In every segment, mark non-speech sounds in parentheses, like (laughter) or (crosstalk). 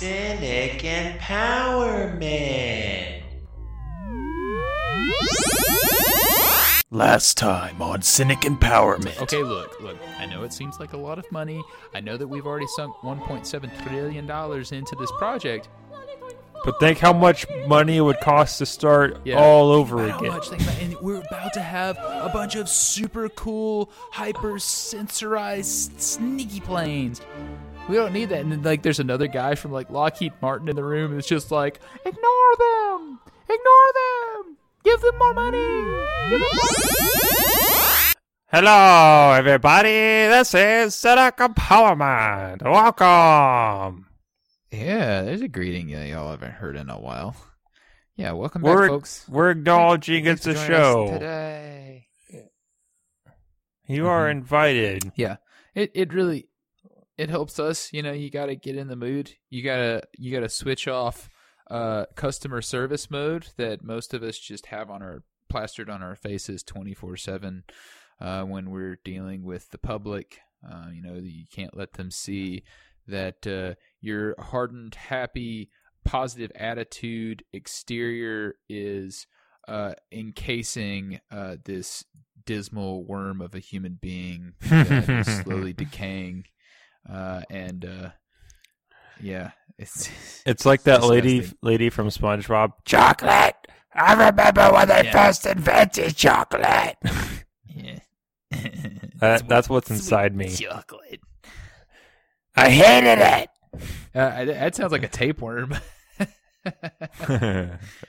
Cynic Empowerment. Last time on Cynic Empowerment. Okay, look, look. I know it seems like a lot of money. I know that we've already sunk 1.7 trillion dollars into this project. But think how much money it would cost to start Yeah. all over How again. much? Think about, and we're about to have a bunch of super cool, hyper sensorized, sneaky planes. We don't need that. And then, like, there's another guy from like Lockheed Martin in the room, and it's just like, ignore them, ignore them, give them more money. Give them more Hello, everybody. This is Cynic Empowerment. Welcome. Yeah, there's a greeting that y'all haven't heard in a while. Yeah, welcome We're back, folks. we're acknowledging Thanks it's a show. today. You are Mhm. invited. Yeah, it it really it helps us. You know, you got to get in the mood. You gotta you gotta switch off uh customer service mode that most of us just have on our plastered on our faces twenty four seven uh when we're dealing with the public. Uh, you know, you can't let them see that uh, your hardened, happy, positive attitude exterior is uh, encasing uh, this dismal worm of a human being (laughs) slowly decaying. Uh, and uh, yeah, it's (laughs) It's like that lady disgusting. lady from SpongeBob. Chocolate. I remember when they Yeah. first invented chocolate. (laughs) (laughs) yeah. That, that's what's Sweet inside me. Chocolate. I hated it. Uh, that sounds like a tapeworm.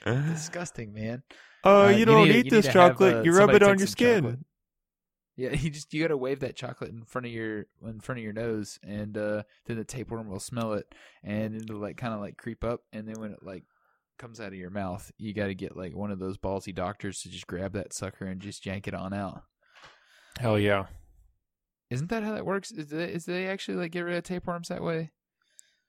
Disgusting, man. oh, Uh, you you don't need- eat you this need to have, chocolate. uh, you rub it on your skin. chocolate. Yeah, (laughs) you just you gotta wave that chocolate in front of your in front of your nose, and uh, then the tapeworm will smell it, and it'll like kind of like creep up, and then when it like comes out of your mouth, you got to get like one of those ballsy doctors to just grab that sucker and just yank it on out. Hell yeah. Isn't that how that works? Is they, is they actually like get rid of tapeworms that way?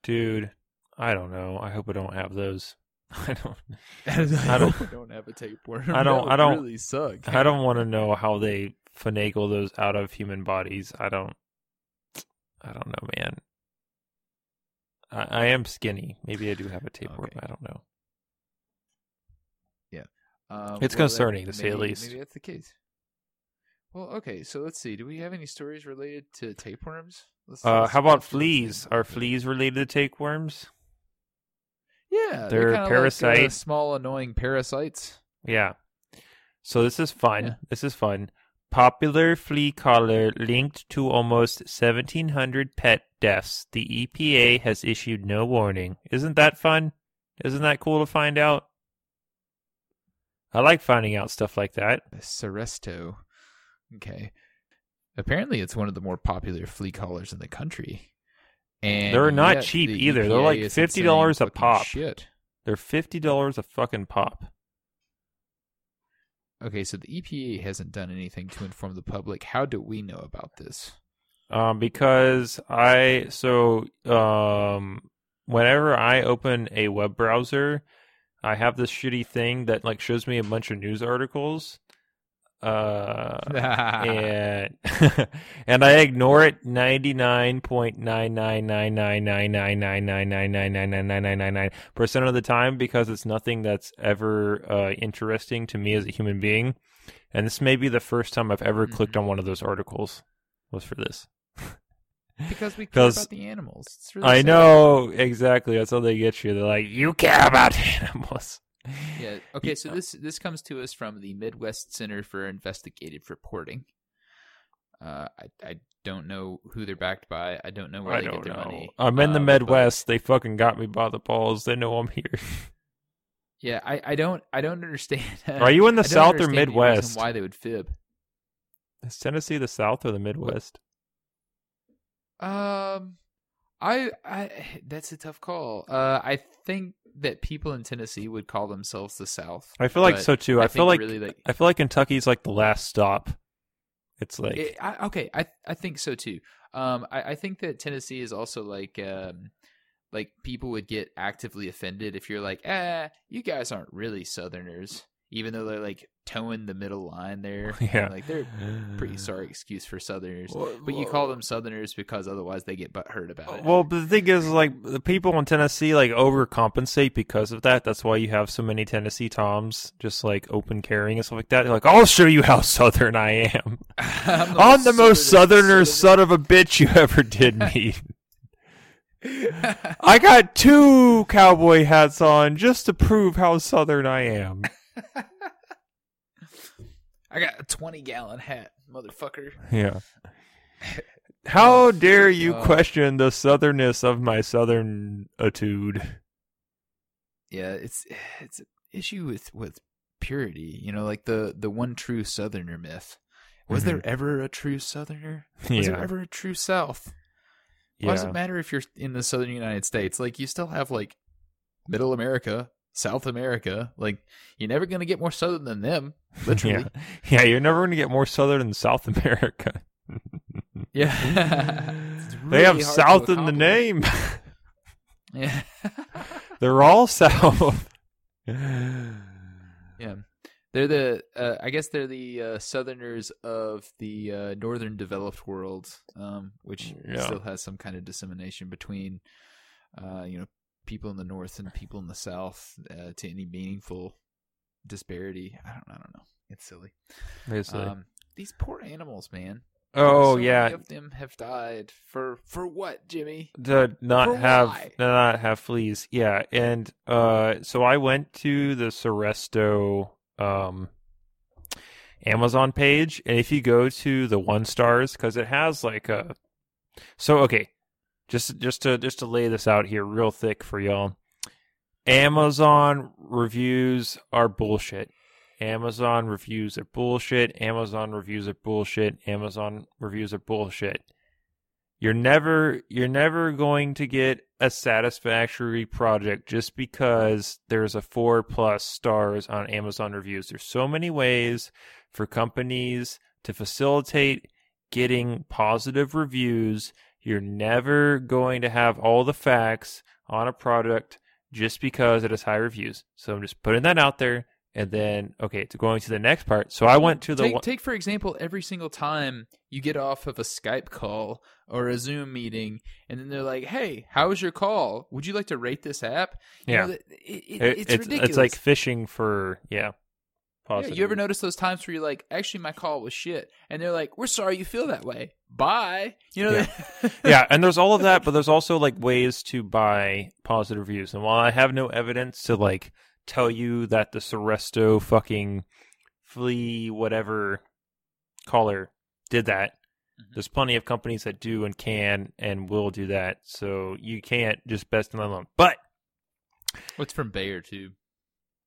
Dude, I don't know. I hope I don't have those. (laughs) I don't (laughs) I don't- I don't have a tapeworm. I don't- I don't- really suck. I don't want to know how they finagle those out of human bodies. I don't I don't know, man. I, I am skinny. Maybe I do have a tapeworm. Okay. I don't know. Yeah, um, It's well, that- concerning, to say the least. Maybe that's the case. Well, okay, so let's see. Do we have any stories related to tapeworms? Let's, Uh, let's how about fleas? Are fleas related to tapeworms? Yeah, They're they're, of like uh, parasites. small, annoying parasites. Yeah. So this is fun. Yeah. This is fun. Popular flea collar linked to almost 1,700 pet deaths. The EPA has issued no warning. Isn't that fun? Isn't that cool to find out? I like finding out stuff like that. Seresto. Okay. Apparently, it's one of the more popular flea collars in the country. And They're not cheap the either. They're like $50 a pop. Shit. They're $50 a fucking pop. Okay, so the EPA hasn't done anything to inform the public. How do we know about this? Um, because I so um, whenever I open a web browser, I have this shitty thing that like shows me a bunch of news articles, uh, and and I ignore it ninety nine point nine nine nine nine nine nine nine nine nine nine nine nine nine nine nine nine percent of the time because it's nothing that's ever uh, interesting to me as a human being, and this may be the first time I've ever clicked on one of those articles. Was for this. because we care about the animals. It's really I sad. know exactly. That's how they get you. They're like, you care about animals. Yeah. (laughs) Okay. So this this comes to us from the Midwest Center for Investigative Reporting. Uh, I I don't know who they're backed by. I don't know where I they get their know. money. I'm in the but- Midwest. They fucking got me by the balls. They know I'm here. (laughs) Yeah, I, I don't I don't understand. (laughs) Are you in the South or understand any reason Midwest? Why they would fib? Is Tennessee the South or the Midwest? Um, I I (sighs) that's a tough call. Uh, I think that people in Tennessee would call themselves the South. I feel like so too. I, feel like really like I feel like Kentucky's like the last stop. It's like It- I, okay, I I think so too. Um, I, I think that Tennessee is also like um, like people would get actively offended if you're like, ah, you guys aren't really Southerners. Even though they're like towing the middle line there. (laughs) Yeah. like they're pretty (sighs) sorry excuse for Southerners. Well, But you call them Southerners because otherwise they get butthurt about it. Well, but the thing is, like the people in Tennessee like overcompensate because of that. That's why you have so many Tennessee Toms just like open carrying and stuff like that. They're like, I'll show you how (laughs) southern I am. (laughs) I'm I'm the most Southerner, Southern- son of a bitch you ever did meet. I got two cowboy hats on just to prove how southern I am. (laughs) I got a 20 gallon hat, motherfucker. Yeah. How oh, dare you Oh. question the southernness of my southern attitude? Yeah, it's it's an issue with with purity. You know, like the the one true Southerner myth. Was there mm-hmm. ever a true Southerner? Was there ever a true South? Why does it matter if you're in the southern United States? Like you still have like middle America, South America. Like you're never gonna get more southern than them. (laughs) Literally. Yeah. Yeah, you're never going to get more southern than South America. (laughs) Yeah. (laughs) It's they have really to South in the name. Yeah. They're all South. yeah. They're the uh, I guess they're the uh, southerners of the uh, northern developed world, um, which Yeah. still has some kind of dissemination between uh, you know people in the north and (laughs) people in the south uh, to any meaningful disparity. I don't I don't know. It's silly. Basically. Um, these poor animals, man. oh So yeah, many of them have died for for what, Jimmy? to not For have why? to not have fleas. Yeah, and uh, so I went to the Seresto um Amazon page, and if you go to the one stars, because it has like a so okay, just just to just to lay this out here real thick for y'all. Amazon reviews are bullshit. Amazon reviews are bullshit. Amazon reviews are bullshit. Amazon reviews are bullshit. You're never you're never going to get a satisfactory project just because there's a 4 plus stars on Amazon reviews. There's so many ways for companies to facilitate getting positive reviews. You're never going to have all the facts on a product just because it has high reviews. So I'm just putting that out there. And then, okay, to going to the next part. So I went to the take, one. take for example, every single time you get off of a Skype call or a Zoom meeting, and then they're like, "Hey, how was your call? Would you like to rate this app?" You Yeah. know, it, it, It- it's, ridiculous. it's like fishing for yeah. Yeah, you ever notice those times where you're like, "Actually, my call was shit," and they're like, "We're sorry you feel that way. Bye." You know, Yeah. yeah, and there's all of that, (laughs) but there's also like ways to buy positive reviews. And while I have no evidence to like tell you that the Seresto fucking flea whatever caller did that, Mhm. there's plenty of companies that do and can and will do that. So you can't just best them alone. But What's from Bayer too?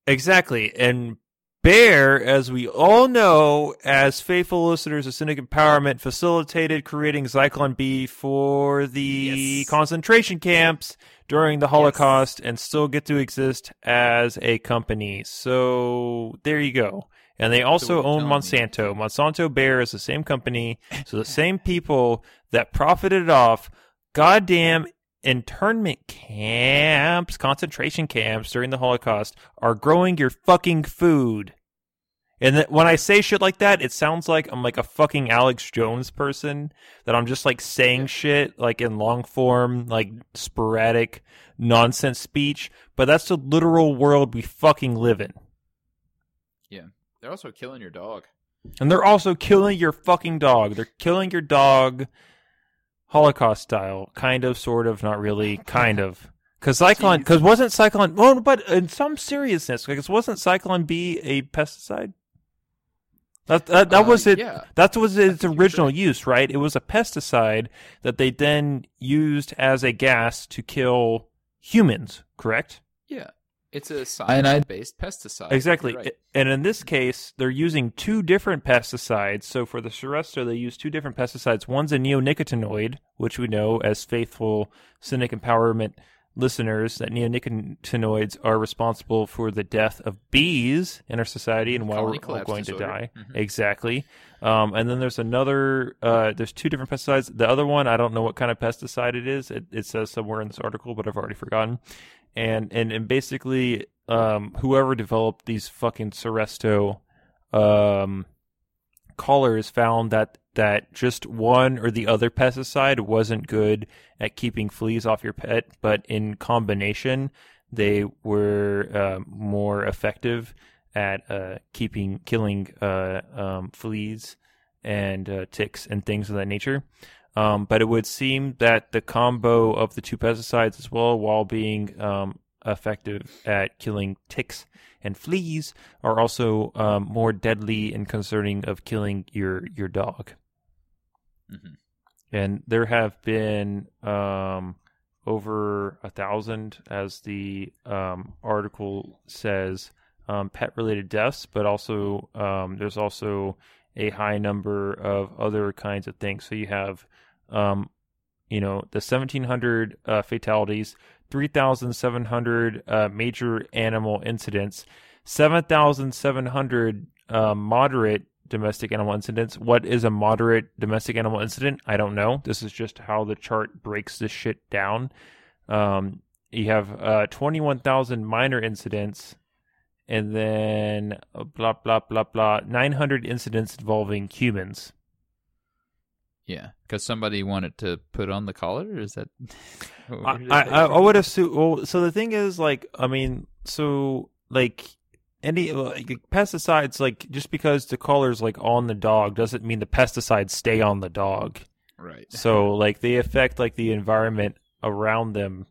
Exactly. And Bayer, as we all know, as faithful listeners of Cynic Empowerment, facilitated creating Zyklon B for the Yes. concentration camps during the Holocaust and still get to exist as a company. So there you go. And they also you're own telling me. Monsanto. Monsanto Bayer is the same company. So the (laughs) same people that profited off goddamn internment camps, concentration camps during the Holocaust are growing your fucking food. And that when I say shit like that, it sounds like I'm like a fucking Alex Jones person that I'm just like saying shit like in long form, like sporadic nonsense speech, but that's the literal world we fucking live in. Yeah. They're also killing your dog. And they're also killing your fucking dog. They're killing your dog Holocaust style. Kind of, sort of, not really, kind of. Because Zyklon, because wasn't Zyklon, well, but in some seriousness, because wasn't Zyklon B a pesticide? That, that, that Uh, was it. Yeah. That was its original use, right? It was a pesticide that they then used as a gas to kill humans, correct? Yeah. It's a cyanide based pesticide. Exactly. Right. And in this case, they're using two different pesticides. So for the Seresto, they use two different pesticides. One's a neonicotinoid, which we know as faithful Cynic Empowerment listeners that neonicotinoids are responsible for the death of bees in our society and why Colony we're all going to disorder. die. Mhm. Exactly. Um, and then there's another, uh, there's two different pesticides. The other one, I don't know what kind of pesticide it is. It, it says somewhere in this article, but I've already forgotten. And, and, and basically, um, whoever developed these fucking Seresto um, collars found that that just one or the other pesticide wasn't good at keeping fleas off your pet, but in combination, they were uh, more effective at uh, keeping killing uh, um, fleas and uh, ticks and things of that nature. Um, but it would seem that the combo of the two pesticides as well, while being um, effective at killing ticks and fleas, are also um, more deadly and concerning of killing your your dog. Mhm. And there have been um, over a thousand, as the um, article says, um, pet-related deaths, but also um, there's also a high number of other kinds of things. So you have, um, you know, the 1,700 uh, fatalities, 3,700 uh, major animal incidents, 7,700 uh, moderate domestic animal incidents. What is a moderate domestic animal incident? I don't know. This is just how the chart breaks this shit down. Um, you have uh, 21,000 minor incidents, and then uh, blah, blah, blah, blah, 900 incidents involving humans. Yeah, because somebody wanted to put on the collar. Or is (laughs) that? I, I, I would assume. Well, so the thing is, like, I mean, so like any like, pesticides, like just because the collar's like on the dog doesn't mean the pesticides stay on the dog. right. So like they affect like the environment around them.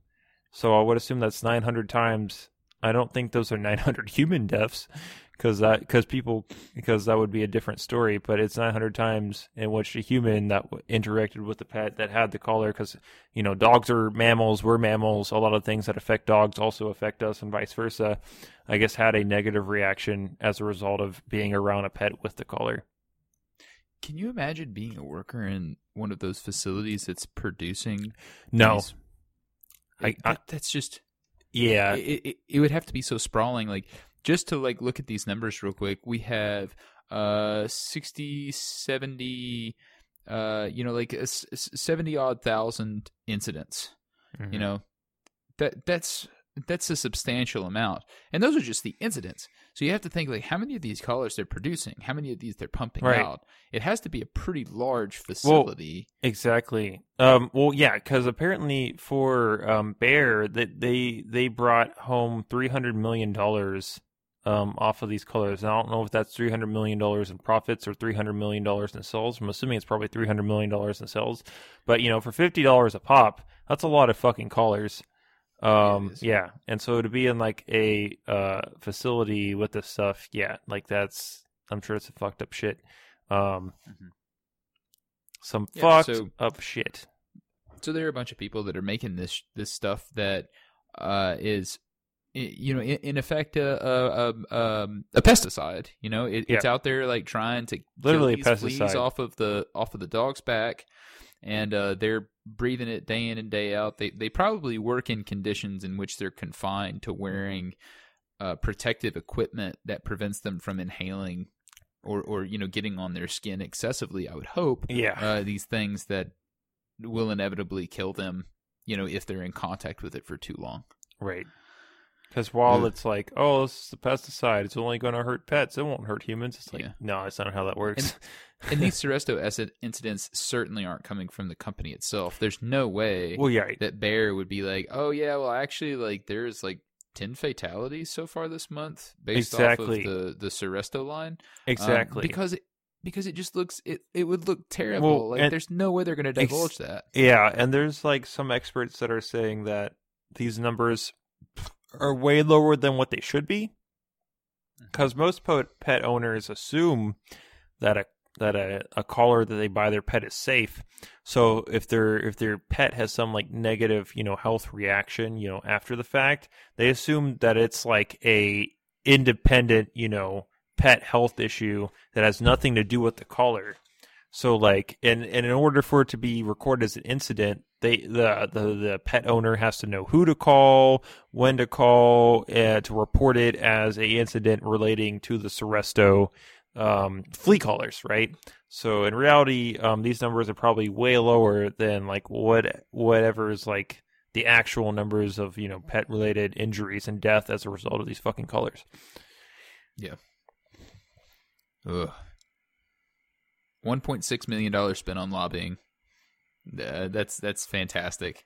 So I would assume that's 900 times. I don't think those are (laughs) 900 human deaths because that because people because that would be a different story. But it's 900 times in which a human that w- interacted with the pet that had the collar because you know dogs are mammals, we're mammals. A lot of things that affect dogs also affect us, and vice versa. I guess had a negative reaction as a result of being around a pet with the collar. Can you imagine being a worker in one of those facilities that's producing? No, these- I- I- that's just yeah, it, it, it would have to be so sprawling like just to like look at these numbers real quick we have uh 60 70 uh you know like a s- s- 70 odd thousand incidents Mhm. you know that that's that's a substantial amount and those are just the incidents so you have to think like how many of these collars they're producing how many of these they're pumping Right. out it has to be a pretty large facility Exactly. Um, well, yeah, because apparently for um, Bayer, that they they brought home three hundred million dollars um, off of these colors. And I don't know if that's three hundred million dollars in profits or three hundred million dollars in sales. I'm assuming it's probably three hundred million dollars in sales. But you know, for fifty dollars a pop, that's a lot of fucking collars. Um, yeah, and so to be in like a uh, facility with this stuff, yeah, like that's I'm sure it's a fucked up shit. Um, Mhm. some Yeah, fucked so- up shit. so there are a bunch of people that are making this this stuff that uh, is you know in, in effect a, a, a, um, a pesticide you know it, it's out there like trying to Literally kill pesticide. off of the off of the dog's back and uh, they're breathing it day in and day out they they probably work in conditions in which they're confined to wearing uh, protective equipment that prevents them from inhaling or or you know getting on their skin excessively i would hope Yeah. uh, these things that will inevitably kill them, you know, if they're in contact with it for too long. Right. Because while it's like, oh, this is a pesticide, it's only going to hurt pets, it won't hurt humans. It's like, Yeah. no, that's not how that works. And these (laughs) Seresto acid incidents certainly aren't coming from the company itself. There's no way well, yeah, that Bayer would be like, oh yeah, well actually, like there's like ten fatalities so far this month based Exactly. off of the the Seresto line. Um, exactly. because it because it just looks it it would look terrible. Well, like there's no way they're going to Ex- divulge that. yeah, and there's like some experts that are saying that these numbers are way lower than what they should be. Mm-hmm. Because most po- pet owners assume that a that a, a collar that they buy their pet is safe. So if their if their pet has some like negative, you know, health reaction, you know, after the fact, they assume that it's like a independent, you know, pet health issue that has nothing to do with the collar. So like and, and in order for it to be recorded as an incident, they the the, the pet owner has to know who to call, when to call, uh, to report it as a incident relating to the Seresto um, flea collars, right? So in reality, um, these numbers are probably way lower than like what whatever is like the actual numbers of you know pet related injuries and death as a result of these fucking colors. Ugh. One point six million dollars spent on lobbying. Uh, that's that's fantastic.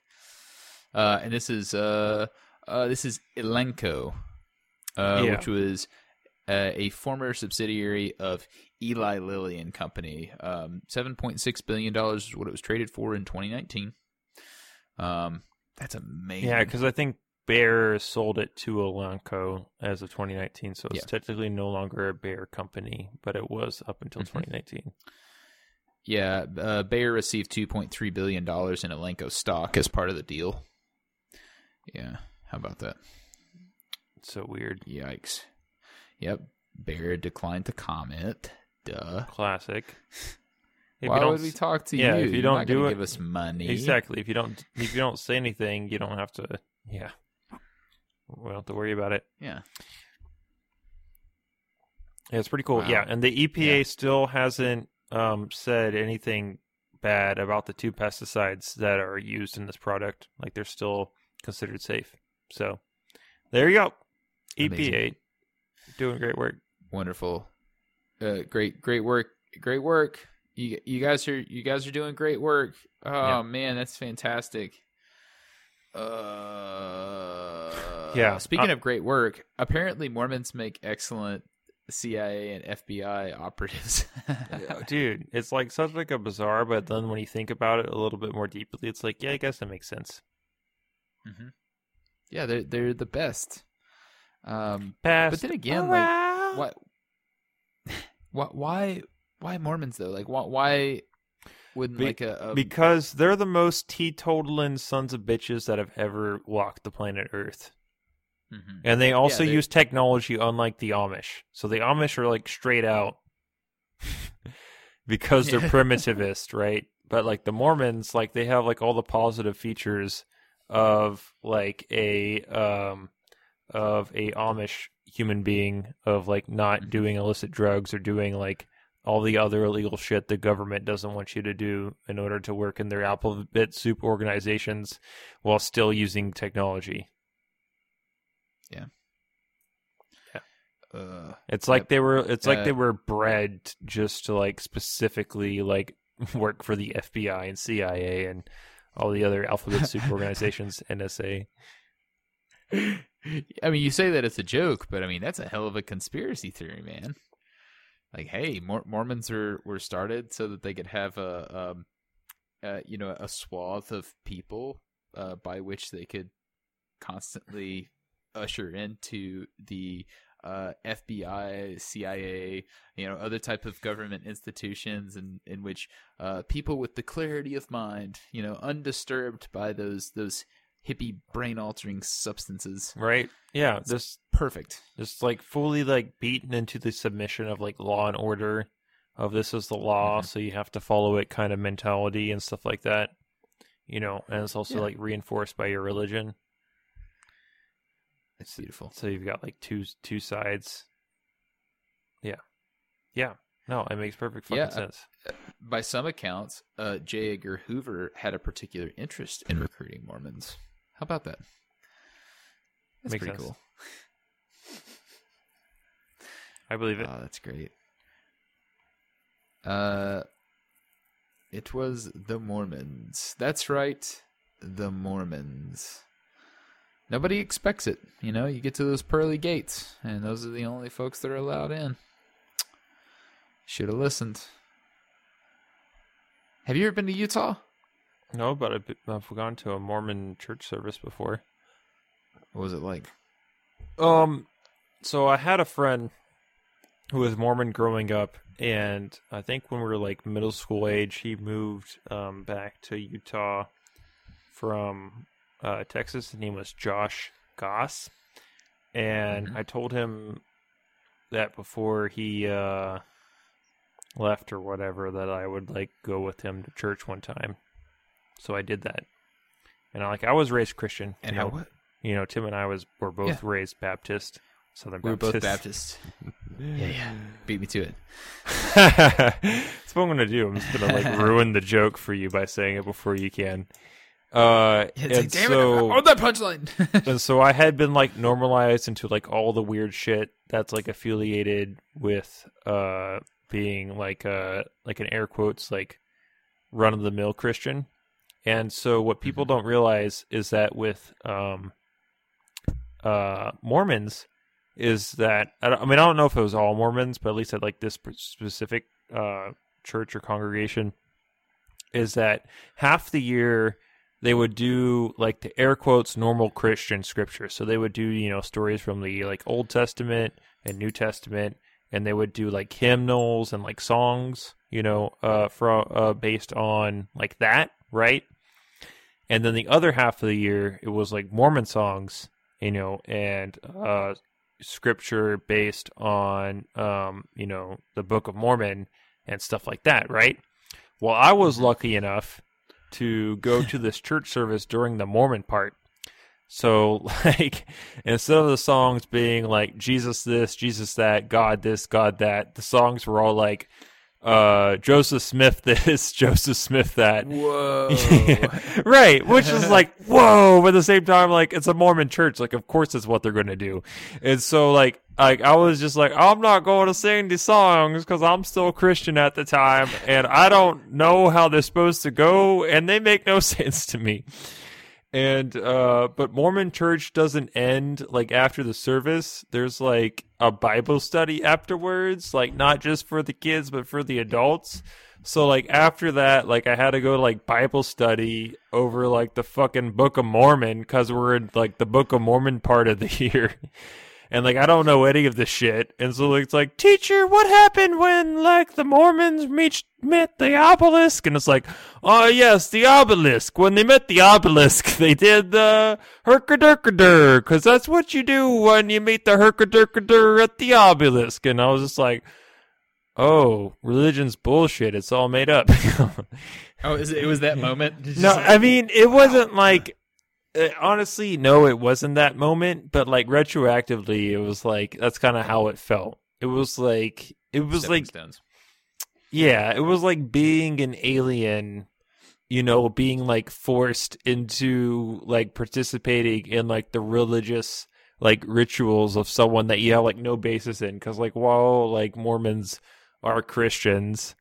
Uh, and this is uh, uh, this is Elanco, uh, Yeah. which was uh, a former subsidiary of Eli Lilly and Company. Um, Seven point six billion dollars is what it was traded for in 2019. Um, that's amazing. Yeah, because I think Bayer sold it to Elanco as of 2019, so it's Yeah. technically no longer a Bayer company, but it was up until Mhm. 2019. Yeah, uh, Bayer received two point three billion dollars in Elanco stock as part of the deal. Yeah, how about that? It's so weird. Yikes! Yep, Bayer declined to comment. Duh. Classic. (laughs) If Why you don't would we talk to yeah, you? if you You're don't not do it- give us money. Exactly. If you don't if you don't say anything, you don't have to. Yeah, we don't have to worry about it. Yeah. Yeah, it's pretty cool. Wow. Yeah, and the EPA Yeah. still hasn't um, said anything bad about the two pesticides that are used in this product. Like they're still considered safe. So there you go. Amazing. EPA doing great work. Wonderful. Uh, great, great work. Great work. You you guys are you guys are doing great work. Oh Yeah. man, that's fantastic. Uh, Yeah, Speaking uh, of great work, apparently Mormons make excellent CIA and FBI operatives. Yeah, (laughs) dude, it's like such like a bizarre, but then when you think about it a little bit more deeply, it's like, yeah, I guess that makes sense. hmm Yeah, they're they're the best. Um, Pass. but then again, like what, (laughs) what, why, why Mormons though? Like, why, why wouldn't Be- like a, a because they're the most teetotaling sons of bitches that have ever walked the planet Earth. Mhm. And they also they- use technology unlike the Amish. So the Amish are like straight out (laughs) because they're primitivist, right? But like the Mormons, like they have like all the positive features of like a um of a Amish human being of like not Mhm. doing illicit drugs or doing like all the other illegal shit the government doesn't want you to do in order to work in their alphabet soup organizations while still using technology. Uh, It's like they were. It's like Uh, they were bred just to like specifically like (laughs) work for the FBI and CIA and all the other alphabet soup (laughs) organizations. NSA. I mean, you say that it's a joke, but I mean that's a hell of a conspiracy theory, man. Like, hey, Mor- Mormons were were started so that they could have a, um, uh, you know, a swath of people uh, by which they could constantly usher into the uh, FBI, CIA, you know, other type of government institutions, and in, which uh, people with the clarity of mind, you know, undisturbed by those those hippie brain altering substances. Right? Yeah. Just Perfect. just like fully like beaten into the submission of like law and order of this is the law, Mhm. so you have to follow it kind of mentality and stuff like that. You know, and it's also Yeah. like reinforced by your religion. It's beautiful. So you've got like two two sides. Yeah. Yeah. No, it makes perfect fucking Yeah, sense. By some accounts, uh, J. Edgar Hoover had a particular interest in recruiting Mormons. How about that? That's Makes pretty sense. cool. I believe it. Oh, that's great. Uh, it was the Mormons. That's right, the Mormons. Nobody expects it. You know, you get to those pearly gates, and those are the only folks that are allowed in. Should have listened. Have you ever been to Utah? No, but I've, I've gone to a Mormon church service before. What was it like? Um, so I had a friend who was Mormon growing up, and I think when we were like middle school age, he moved um back to Utah from uh Texas. His name was Josh Goss, and Mhm. I told him that before he uh left or whatever that I would like go with him to church one time. So I did that. And I like I was raised Christian. And you how know, what? you know, Tim and I was were both raised Baptist, Southern We were Baptist. both Baptists. (laughs) yeah, yeah. Beat me to it. That's what I'm gonna do. I'm just gonna like (laughs) ruin the joke for you by saying it before you can. Uh, It's and like, damn so, it! Oh, that punchline. (laughs) and so I had been like (laughs) normalized into like all the weird shit that's like affiliated with uh being like uh like an air quotes like run of the mill Christian. And so what people don't realize is that with um uh Mormons is that I, don't, I mean I don't know if it was all Mormons, but at least at like this specific uh church or congregation is that half the year they would do like the air quotes normal Christian scripture. So they would do, you know, stories from the like Old Testament and New Testament and they would do like hymnals and like songs, you know, uh from uh based on like that, right? And then the other half of the year it was like Mormon songs, you know, and uh scripture based on um, you know, the Book of Mormon and stuff like that, right? Well, I was lucky enough to go to (laughs) this church service during the Mormon part. So, (laughs) like, instead of the songs being like Jesus this, Jesus that, God this, God that, the songs were all like uh, Joseph Smith (laughs) this, Joseph Smith that. Whoa! (laughs) right, which is like (laughs) whoa, but at the same time, like it's a Mormon church, like of course it's what they're gonna do, and so like like I was just like I'm not going to sing these songs because I'm still Christian at the time, and I don't know how they're supposed to go, and they make no sense to me. And uh but Mormon church doesn't end like after the service. There's like a Bible study afterwards, like not just for the kids but for the adults. So like after that, like I had to go to like Bible study over like the fucking Book of Mormon cuz we're in like the Book of Mormon part of the (laughs) year. And like I don't know any of this shit. And so it's like, "Teacher, what happened when like the Mormons reached met the obelisk?" And it's like, "Oh yes, the obelisk. When they met the obelisk, (laughs) they did the herkadurkadur cuz that's what you do when you meet the herkadurkadur at the obelisk." And I was just like, "Oh, religion's bullshit. It's all made up." (laughs) oh, is it, it was that moment? No, like- I mean it wasn't like honestly, no, it wasn't that moment, but like retroactively, it was like that's kind of how it felt. It was like it was Stepping like stones. yeah, it was like being an alien, you know, being like forced into like participating in like the religious like rituals of someone that you have like no basis in cuz like while like Mormons are Christians,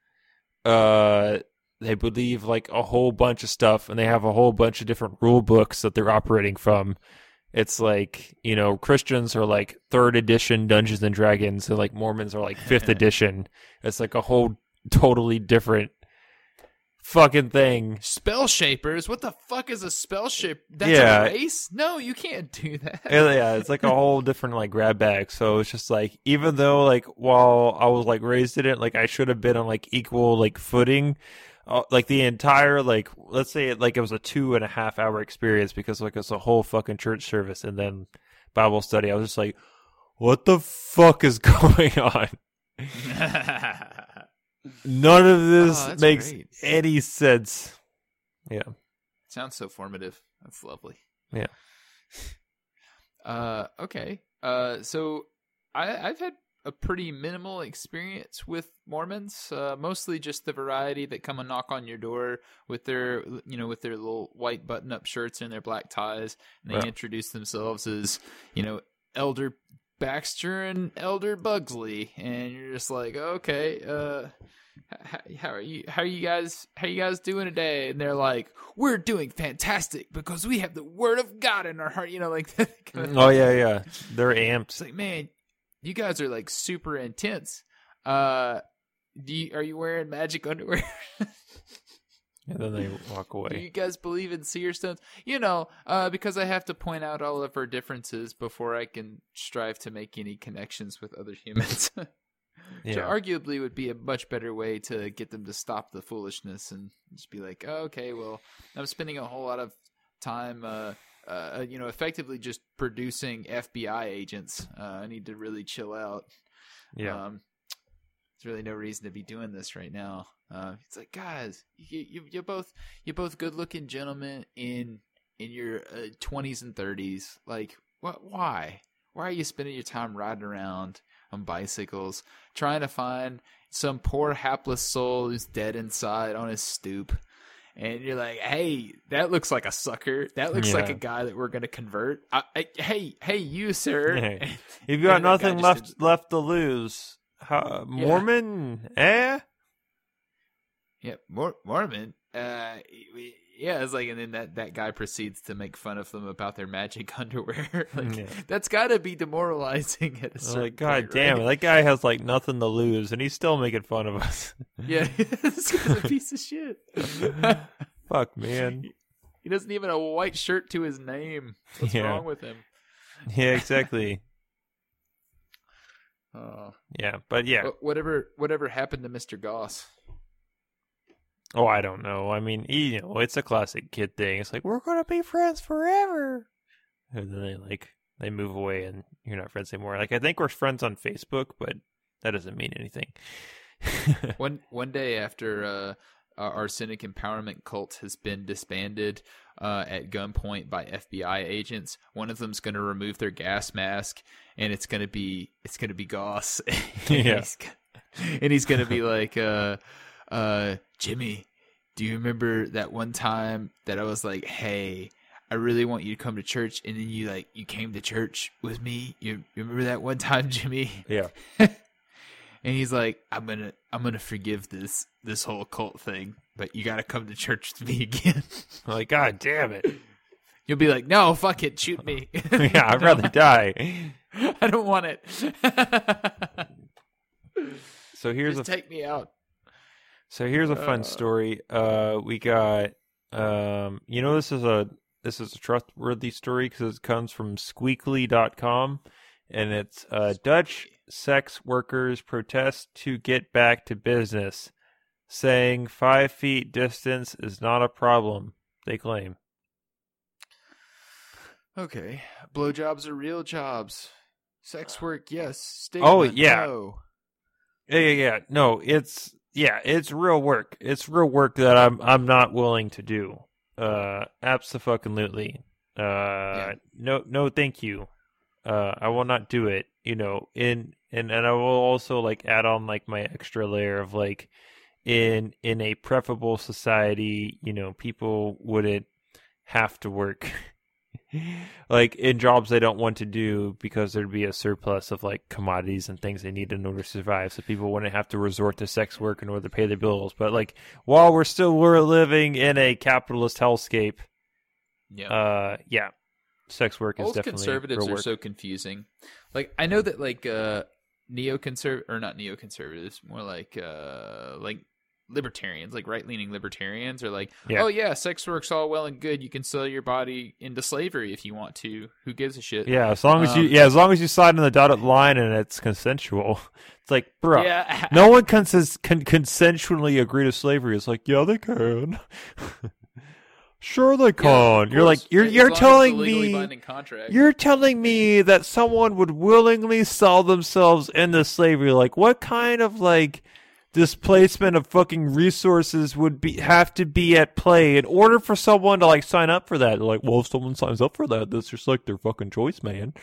uh they believe like a whole bunch of stuff and they have a whole bunch of different rule books that they're operating from. It's like, you know, Christians are like third edition Dungeons and Dragons and like Mormons are like fifth (laughs) edition. It's like a whole totally different fucking thing. Spell shapers? What the fuck is a spell shape? That's Yeah. a race? No, you can't do that. Yeah, yeah, it's like a whole (laughs) different like grab bag. So it's just like even though like while I was like raised in it, like I should have been on like equal like footing. Uh, like the entire like let's say it like it was a two and a half hour experience because like it's a whole fucking church service and then Bible study. I was just like, what the fuck is (laughs) going on? (laughs) None of Oh, this that's makes great. any sense. Yeah. Sounds so formative. That's lovely. Yeah. (laughs) Uh, okay. Uh, so I, I've had a pretty minimal experience with Mormons. Uh, mostly just the variety that come and knock on your door with their, you know, with their little white button-up shirts and their black ties, and they Yeah. introduce themselves as, you know, Elder Baxter and Elder Bugsley, and you're just like, okay, uh, how, how are you? How are you guys? How you guys doing today? And they're like, we're doing fantastic because we have the Word of God in our heart. You know, like (laughs) that kind of Oh yeah, yeah. They're amped. it's like, man, you guys are like super intense. Uh, do you, are you wearing magic underwear? (laughs) And then they walk do away. you guys believe in seer stones? You know, uh, because I have to point out all of our differences before I can strive to make any connections with other humans. (laughs) Which Yeah. arguably would be a much better way to get them to stop the foolishness and just be like, oh, okay, well, I'm spending a whole lot of time, uh, uh, you know, effectively just producing FBI agents. Uh, I need to really chill out. Yeah. Um, there's really no reason to be doing this right now. Uh, it's like, guys, you, you, you're both you're both good looking gentlemen in in your uh, twenties and thirties. Like, what? Why? Why are you spending your time riding around on bicycles, trying to find some poor hapless soul who's dead inside on his stoop? And you're like, "Hey, that looks like a sucker. That looks like a guy that we're gonna convert." I, I, hey, hey, you sir. Hey, (laughs) If you got And that guy nothing left did- left to lose, how, Mormon, eh? Yeah, Mor- Mormon. Uh, yeah, it's like, and then that that guy proceeds to make fun of them about their magic (laughs) underwear. (laughs) like, Yeah. that's got to be demoralizing at a certain Like, God point, damn right? it, that guy has like nothing to lose, and he's still making fun of us. (laughs) Yeah, this guy's a piece of shit. Fuck, man. he doesn't even have a white shirt to his name. What's Yeah. wrong with him? Yeah, exactly. Oh, yeah, but yeah. Whatever, whatever happened to Mister Goss? Oh, I don't know. I mean, you know, it's a classic kid thing. It's like we're gonna be friends forever, and then they like they move away, and you're not friends anymore. Like I think we're friends on Facebook, but that doesn't mean anything. (laughs) One one day after uh, our Cynic Empowerment cult has been disbanded uh, at gunpoint by FBI agents, one of them's going to remove their gas mask, and it's going to be it's going to be Goss. (laughs) and Yeah. he's, and he's going to be like, uh, uh, Jimmy, do you remember that one time that I was like, hey. I really want you to come to church, and then you like you came to church with me. You, you remember that one (laughs) time, Jimmy? yeah, (laughs) and he's like i'm gonna i'm gonna forgive this this whole cult thing but you gotta come to church with me (laughs) again like God damn it. you'll be like no fuck it shoot me yeah, I'd rather die. i don't want it So here's just a take me out So here's a fun Uh. story. Uh, we got um, you know, this is a this is a trustworthy story because it comes from Squeakly.com, and it's uh, Dutch sex workers protest to get back to business, saying five feet distance is not a problem. They claim. okay blowjobs are real jobs sex work yes stigma, Oh, yeah. no. Yeah, yeah, yeah. No, it's yeah, it's real work. It's real work that I'm I'm not willing to do. Uh, absolutely. Uh, no, no, thank you. Uh, I will not do it. You know, in and and I will also like add on like my extra layer of like in in a preferable society, you know, people wouldn't have to work. (laughs) (laughs) like in jobs they don't want to do because there'd be a surplus of like commodities and things they need in order to survive so people wouldn't have to resort to sex work in order to pay their bills. But like while we're still we're living in a capitalist hellscape yeah. uh yeah sex work is old definitely conservatives are so confusing. Like i know that like uh neoconserv or not neoconservatives more like uh like libertarians like right-leaning libertarians are like Yeah. oh yeah sex work's all well and good. You can sell your body into slavery if you want to. Who gives a shit? Yeah as long as you Um, yeah as long as you sign on the dotted line and it's consensual. (laughs) It's like bro yeah. no one can, can consensually agree to slavery. It's like yeah they can. (laughs) Sure they can of you're like you're you're telling it's a legally me. You're telling me that someone would willingly sell themselves into slavery. Like, what kind of like displacement of fucking resources would be have to be at play in order for someone to like sign up for that? They're like, well, if someone signs up for that, that's just like their fucking choice, man.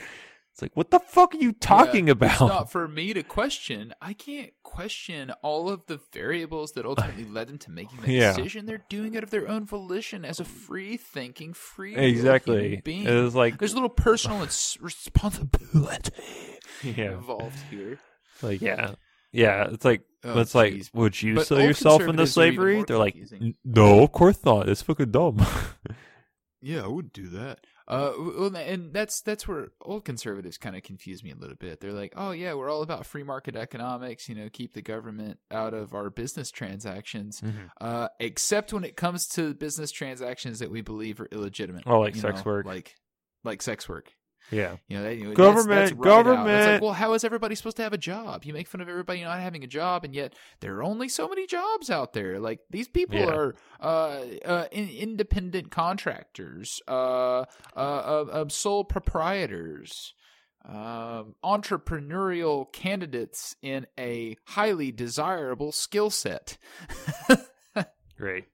It's like, what the fuck are you talking Yeah, about? It's not for me to question. I can't question all of the variables that ultimately led them to making that (laughs) Yeah. decision. They're doing it of their own volition as a free thinking, free exactly. being. It's like, There's a little personal responsibility (laughs) yeah, involved here. like yeah, yeah. It's like. Oh, it's like, would you But sell yourself into conservatives are even slavery? They're like, confusing. No, of course not. It's fucking dumb. (laughs) Yeah, I would do that. Uh, well, and that's that's where old conservatives kind of confuse me a little bit. They're like, "Oh yeah, we're all about free market economics. You know, keep the government out of our business transactions, Mhm. uh, except when it comes to business transactions that we believe are illegitimate. Oh, like sex know, work. like like sex work. Yeah. You know, that, you know Government, that's, that's right out. It's government. like, well, how is everybody supposed to have a job? You make fun of everybody not having a job, and yet there are only so many jobs out there. Like these people Yeah. are uh, uh, in, independent contractors, uh, uh, uh, uh, sole proprietors. Um, entrepreneurial candidates in a highly desirable skill set. (laughs) Great.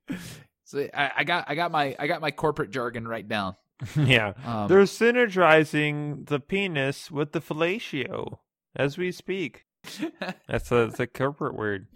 So I, I got I got my I got my corporate jargon right down. (laughs) (laughs) yeah. Um, They're synergizing the penis with the fellatio as we speak. (laughs) That's a, that's a corporate word.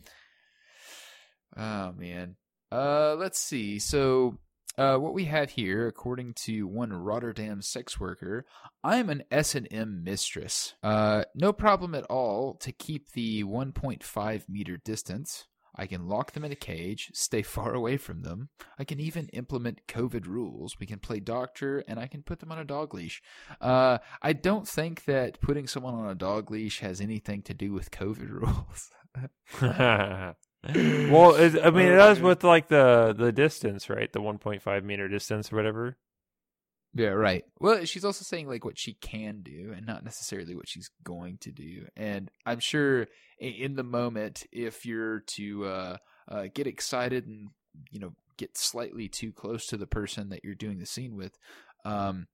Oh man. Uh, let's see. So, uh, what we have here, according to one Rotterdam sex worker, I'm an S and M mistress. Uh, no problem at all to keep the 1.5 meter distance. I can lock them in a cage, stay far (laughs) away from them. I can even implement COVID rules. We can play doctor, and I can put them on a dog leash. Uh, I don't think that putting someone on a dog leash has anything to do with COVID (laughs) rules. well, it, I mean, it (laughs) does with like the the distance, right? The 1.5 meter distance or whatever. Yeah, right. Well, she's also saying like what she can do and not necessarily what she's going to do. And I'm sure in the moment, if you're to uh, uh, get excited and you know get slightly too close to the person that you're doing the scene with, um,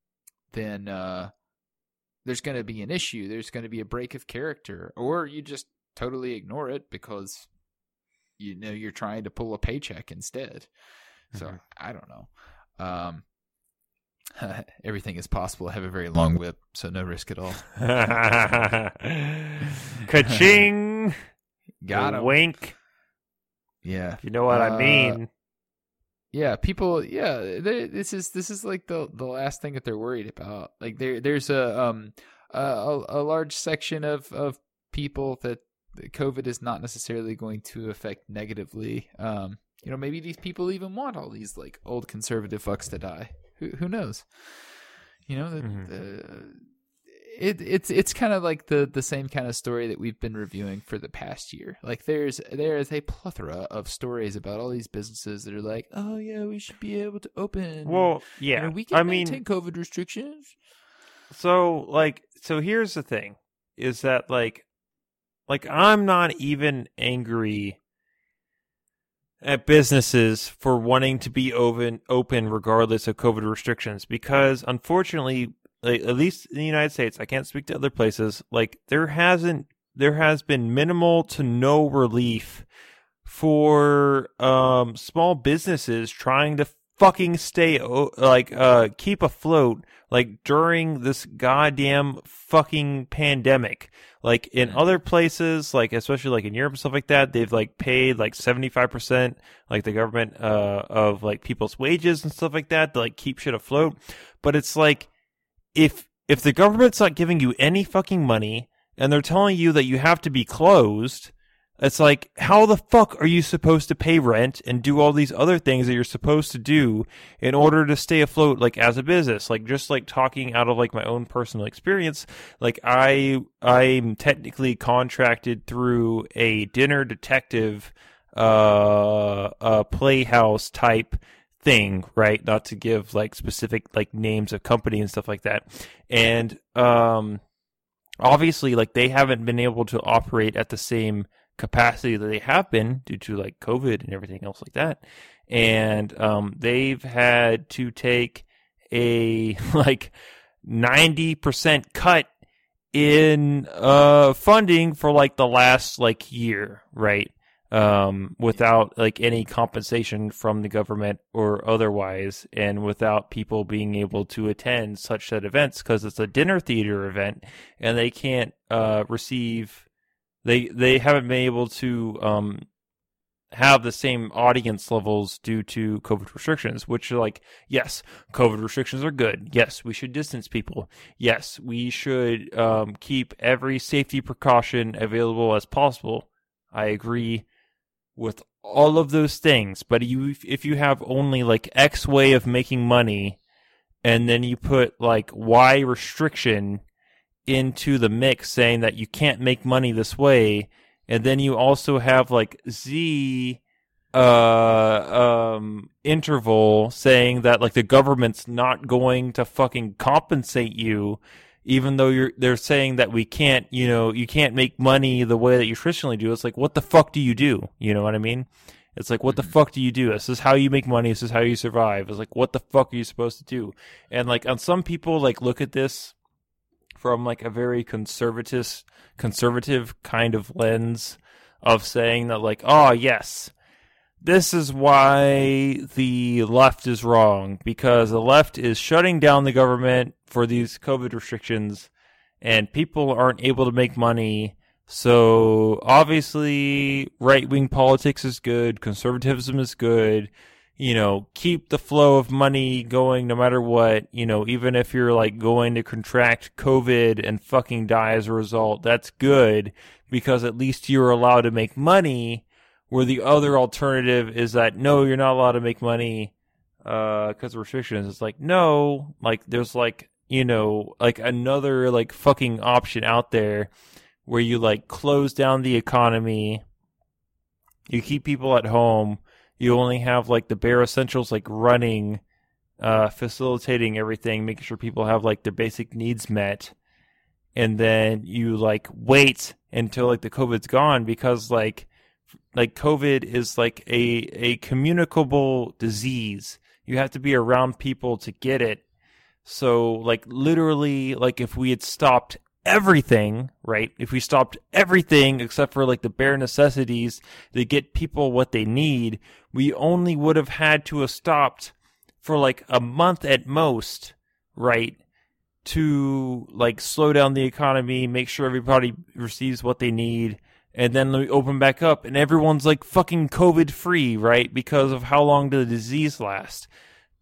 then uh, there's going to be an issue. There's going to be a break of character, or you just totally ignore it because you know you're trying to pull a paycheck instead. So Mhm. I don't know. Um, (laughs) everything is possible. I have a very long whip, so no risk at all. (laughs) Ka-ching! Got him. Wink. Yeah, If you know what I Uh, mean. yeah. People, yeah. They, this is this is like the the last thing that they're worried about. Like there there's a um a, a large section of of people that COVID is not necessarily going to affect negatively. Um, you know, maybe these people even want all these like old conservative fucks to die. Who who knows? You know, the, Mhm. the it it's it's kind of like the the same kind of story that we've been reviewing for the past year. Like there's there is a plethora of stories about all these businesses that are like, oh yeah, we should be able to open. Well, yeah. we can I mean, maintain COVID restrictions. so like, so here's the thing: is that like, like I'm not even angry at businesses for wanting to be open open regardless of COVID restrictions because unfortunately, like, at least in the United States, I can't speak to other places. Like there hasn't there has been minimal to no relief for um small businesses trying to fucking stay like uh keep afloat like during this goddamn fucking pandemic like in Mhm. other places like especially like in Europe and stuff like that they've like paid like 75% like the government uh of like people's wages and stuff like that to like keep shit afloat but it's like if if the government's not giving you any fucking money and they're telling you that you have to be closed it's like how the fuck are you supposed to pay rent and do all these other things that you're supposed to do in order to stay afloat like as a business? Like just like talking out of like my own personal experience like i i'm technically contracted through a dinner detective uh uh playhouse type thing right? Not to give like specific like names of company and stuff like that. And um obviously like they haven't been able to operate at the same capacity that they have been due to like covid and everything else like that. And um they've had to take a (laughs) like 90% cut in uh funding for like the last like year right? Um without like any compensation from the government or otherwise and without people being able to attend such said events because it's a dinner theater event and they can't uh receive they they haven't been able to um have the same audience levels due to covid restrictions which are like yes covid restrictions are good. Yes we should distance people. Yes we should um keep every safety precaution available as possible. I agree with all of those things but you if you have only like x way of making money and then you put like y restriction into the mix saying that you can't make money this way. And then you also have like z uh um interval saying that like the government's not going to fucking compensate you even though you're they're saying that we can't you know you can't make money the way that you traditionally do. It's like what the fuck do you do? You know what i mean? It's like what the Mhm. fuck do you do? This is how you make money. This is how you survive. It's like what the fuck are you supposed to do? And like on some people like look at this from like a very conservative conservative kind of lens of saying that like oh yes this is why the left is wrong because the left is shutting down the government for these covid restrictions and people aren't able to make money So obviously, right wing politics is good, conservatism is good. You know, keep the flow of money going no matter what. You know, even if you're like going to contract COVID and fucking die as a result, that's good because at least you're allowed to make money. Where the other alternative is that no, you're not allowed to make money because uh, of restrictions. It's like no, like there's like you know like another like fucking option out there where you like close down the economy, you keep people at home, you only have like the bare essentials like running, uh, facilitating everything, making sure people have like their basic needs met, and then you like wait until like the COVID's gone because like like COVID is like a a communicable disease. You have to be around people to get it. So like literally like if we had stopped everything, right? If we stopped everything except for like the bare necessities to get people what they need, we only would have had to have stopped for like a month at most, right? To like slow down the economy, make sure everybody receives what they need, and then we open back up and everyone's like fucking COVID free, right? Because of how long the disease lasts.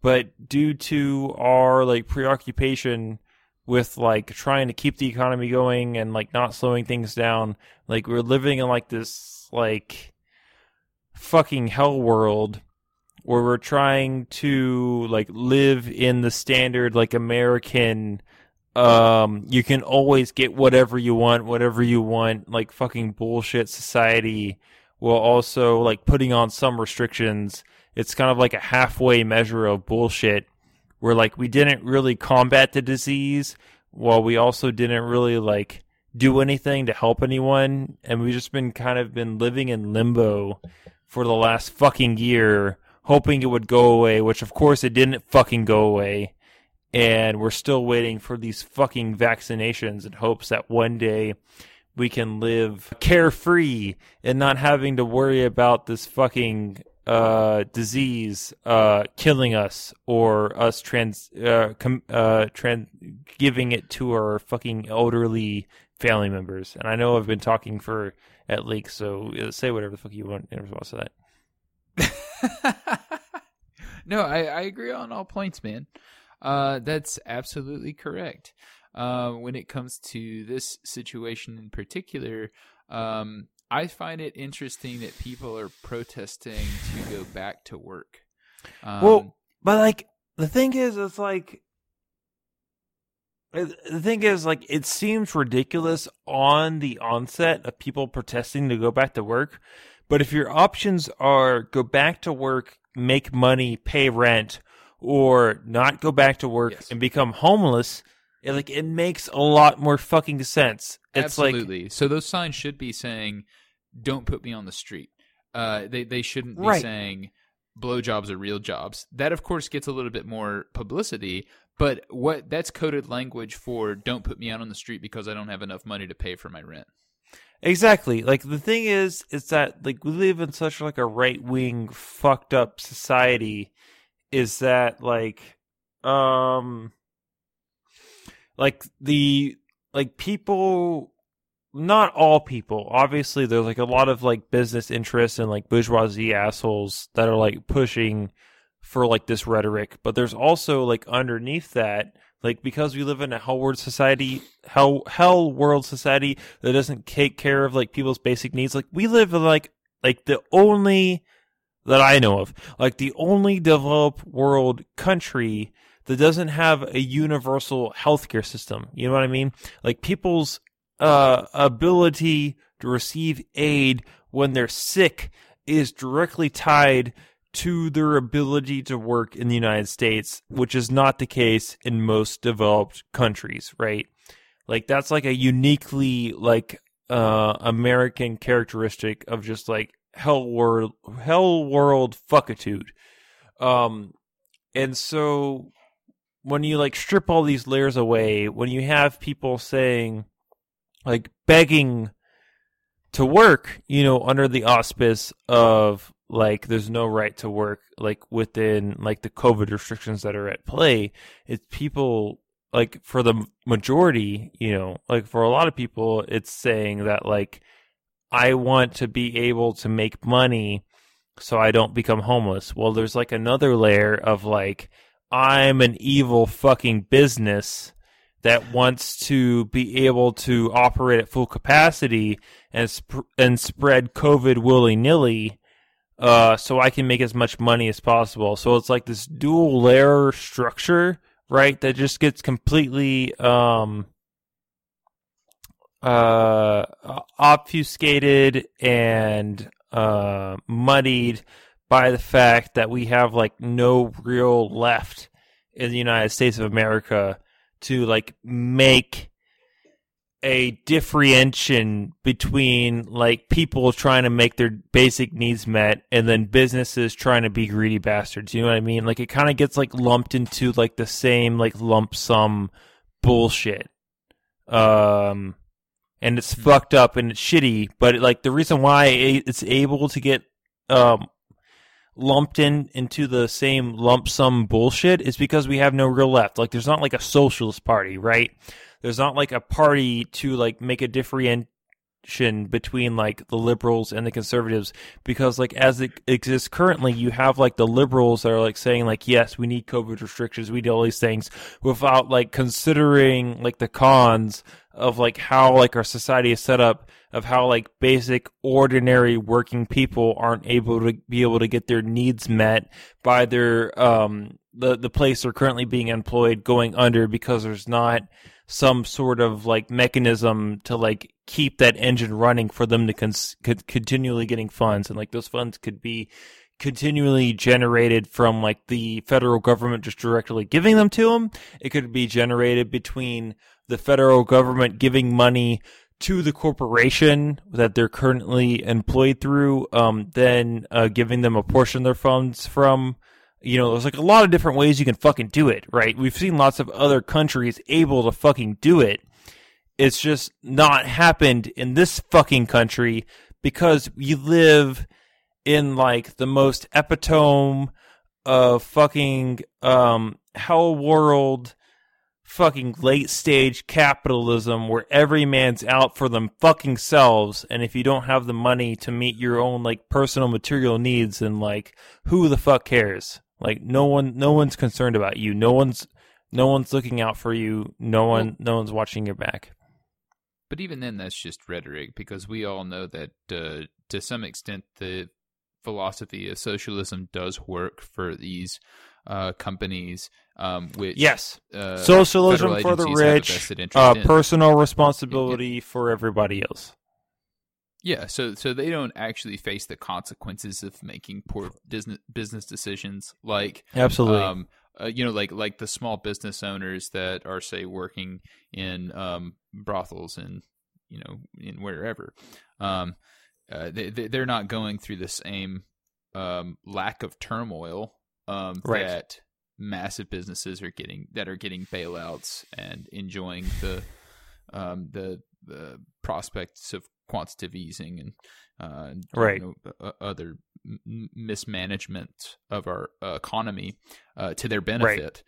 But due to our like preoccupation with like trying to keep the economy going and like not slowing things down. Like we're living in like this like fucking hell world where we're trying to like live in the standard like American um you can always get whatever you want, whatever you want, like fucking bullshit society while also like putting on some restrictions. It's kind of like a halfway measure of bullshit where like we didn't really combat the disease while we also didn't really like do anything to help anyone. And we've just been kind of been living in limbo for the last fucking year hoping it would go away which of course it didn't fucking go away. And we're still waiting for these fucking vaccinations in hopes that one day we can live carefree and not having to worry about this fucking uh, disease uh, killing us or us trans uh, com- uh, trans giving it to our fucking elderly family members. And I know I've been talking for at leaks, so uh, say whatever the fuck you want in response to that. (laughs) no, I, I agree on all points, man. Uh, that's absolutely correct. Uh, when it comes to this situation in particular, um, I find it interesting that people are protesting to go back to work. Um, well, but like the thing is, it's like the thing is, like it seems ridiculous on the onset of people protesting to go back to work. But if your options are go back to work, make money, pay rent, or not go back to work yes. and become homeless, it, like it makes a lot more fucking sense. It's Absolutely. Like, so those signs should be saying, "Don't put me on the street." Uh, they they shouldn't be right. saying blowjobs are real jobs. That of course gets a little bit more publicity, but what that's coded language for "Don't put me out on the street because I don't have enough money to pay for my rent." Exactly. Like the thing is, is that like we live in such like a right wing fucked up society. Is that like, um, like the like people not all people. Obviously there's like a lot of like business interests and like bourgeoisie assholes that are like pushing for like this rhetoric. But there's also like underneath that like because we live in a hell world society hell hell world society that doesn't take care of like people's basic needs like we live in like like the only that i know of like the only developed world country that doesn't have a universal healthcare system. You know what I mean? Like people's uh, ability to receive aid when they're sick is directly tied to their ability to work in the United States, which is not the case in most developed countries, right? Like that's like a uniquely like uh American characteristic of just like hell world hell world fuckitude. Um and so when you like strip all these layers away, when you have people saying, like begging to work, you know, under the auspice of like there's no right to work, like within like the COVID restrictions that are at play, it's people like for the majority, you know, like for a lot of people, it's saying that like I want to be able to make money so I don't become homeless. Well, there's like another layer of like I'm an evil fucking business that wants to be able to operate at full capacity and sp- and spread COVID willy nilly, uh, so I can make as much money as possible. So it's like this dual layer structure, right? That just gets completely um, uh, obfuscated and uh, muddied by the fact that we have like no real left in the United States of America to like make a differentiation between like people trying to make their basic needs met and then businesses trying to be greedy bastards. You know what I mean? Like it kind of gets like lumped into like the same like lump sum bullshit. Um and it's fucked up and it's shitty, but like the reason why it's able to get um lumped in into the same lump sum bullshit is because we have no real left. Like there's not like a socialist party, right? There's not like a party to like make a between like the liberals and the conservatives because like as it exists currently you have like the liberals that are like saying like yes we need covid restrictions. We need all these things without like considering like the cons of like how like our society is set up of how like basic ordinary working people aren't able to be able to get their needs met by their um the the place they're currently being employed going under because there's not some sort of like mechanism to like keep that engine running for them to cons- continually getting funds and like those funds could be continually generated from like the federal government just directly giving them to them it could be generated between the federal government giving money to the corporation that they're currently employed through, um, then uh, giving them a portion of their funds from. You know, there's like a lot of different ways you can fucking do it, right? We've seen lots of other countries able to fucking do it. It's just not happened in this fucking country because we live in like the most epitome of fucking um hell world fucking late stage capitalism where every man's out for them fucking selves and if you don't have the money to meet your own like personal material needs then like who the fuck cares like no one no one's concerned about you. No one's no one's looking out for you. No one no one's watching your back. But even then that's just rhetoric because we all know that uh, to some extent the philosophy of socialism does work for these uh, companies, um, which yes, uh, socialism for the rich, uh, personal responsibility yeah. for everybody else. Yeah, so so they don't actually face the consequences of making poor business business decisions, like absolutely. Um, uh, you know, like like the small business owners that are say working in um, brothels and you know in wherever. Um, uh, they they're not going through the same um, lack of turmoil um, right. that massive businesses are getting that are getting bailouts and enjoying the um, the the prospects of quantitative easing and uh, right you know, other mismanagement of our uh, economy uh, to their benefit.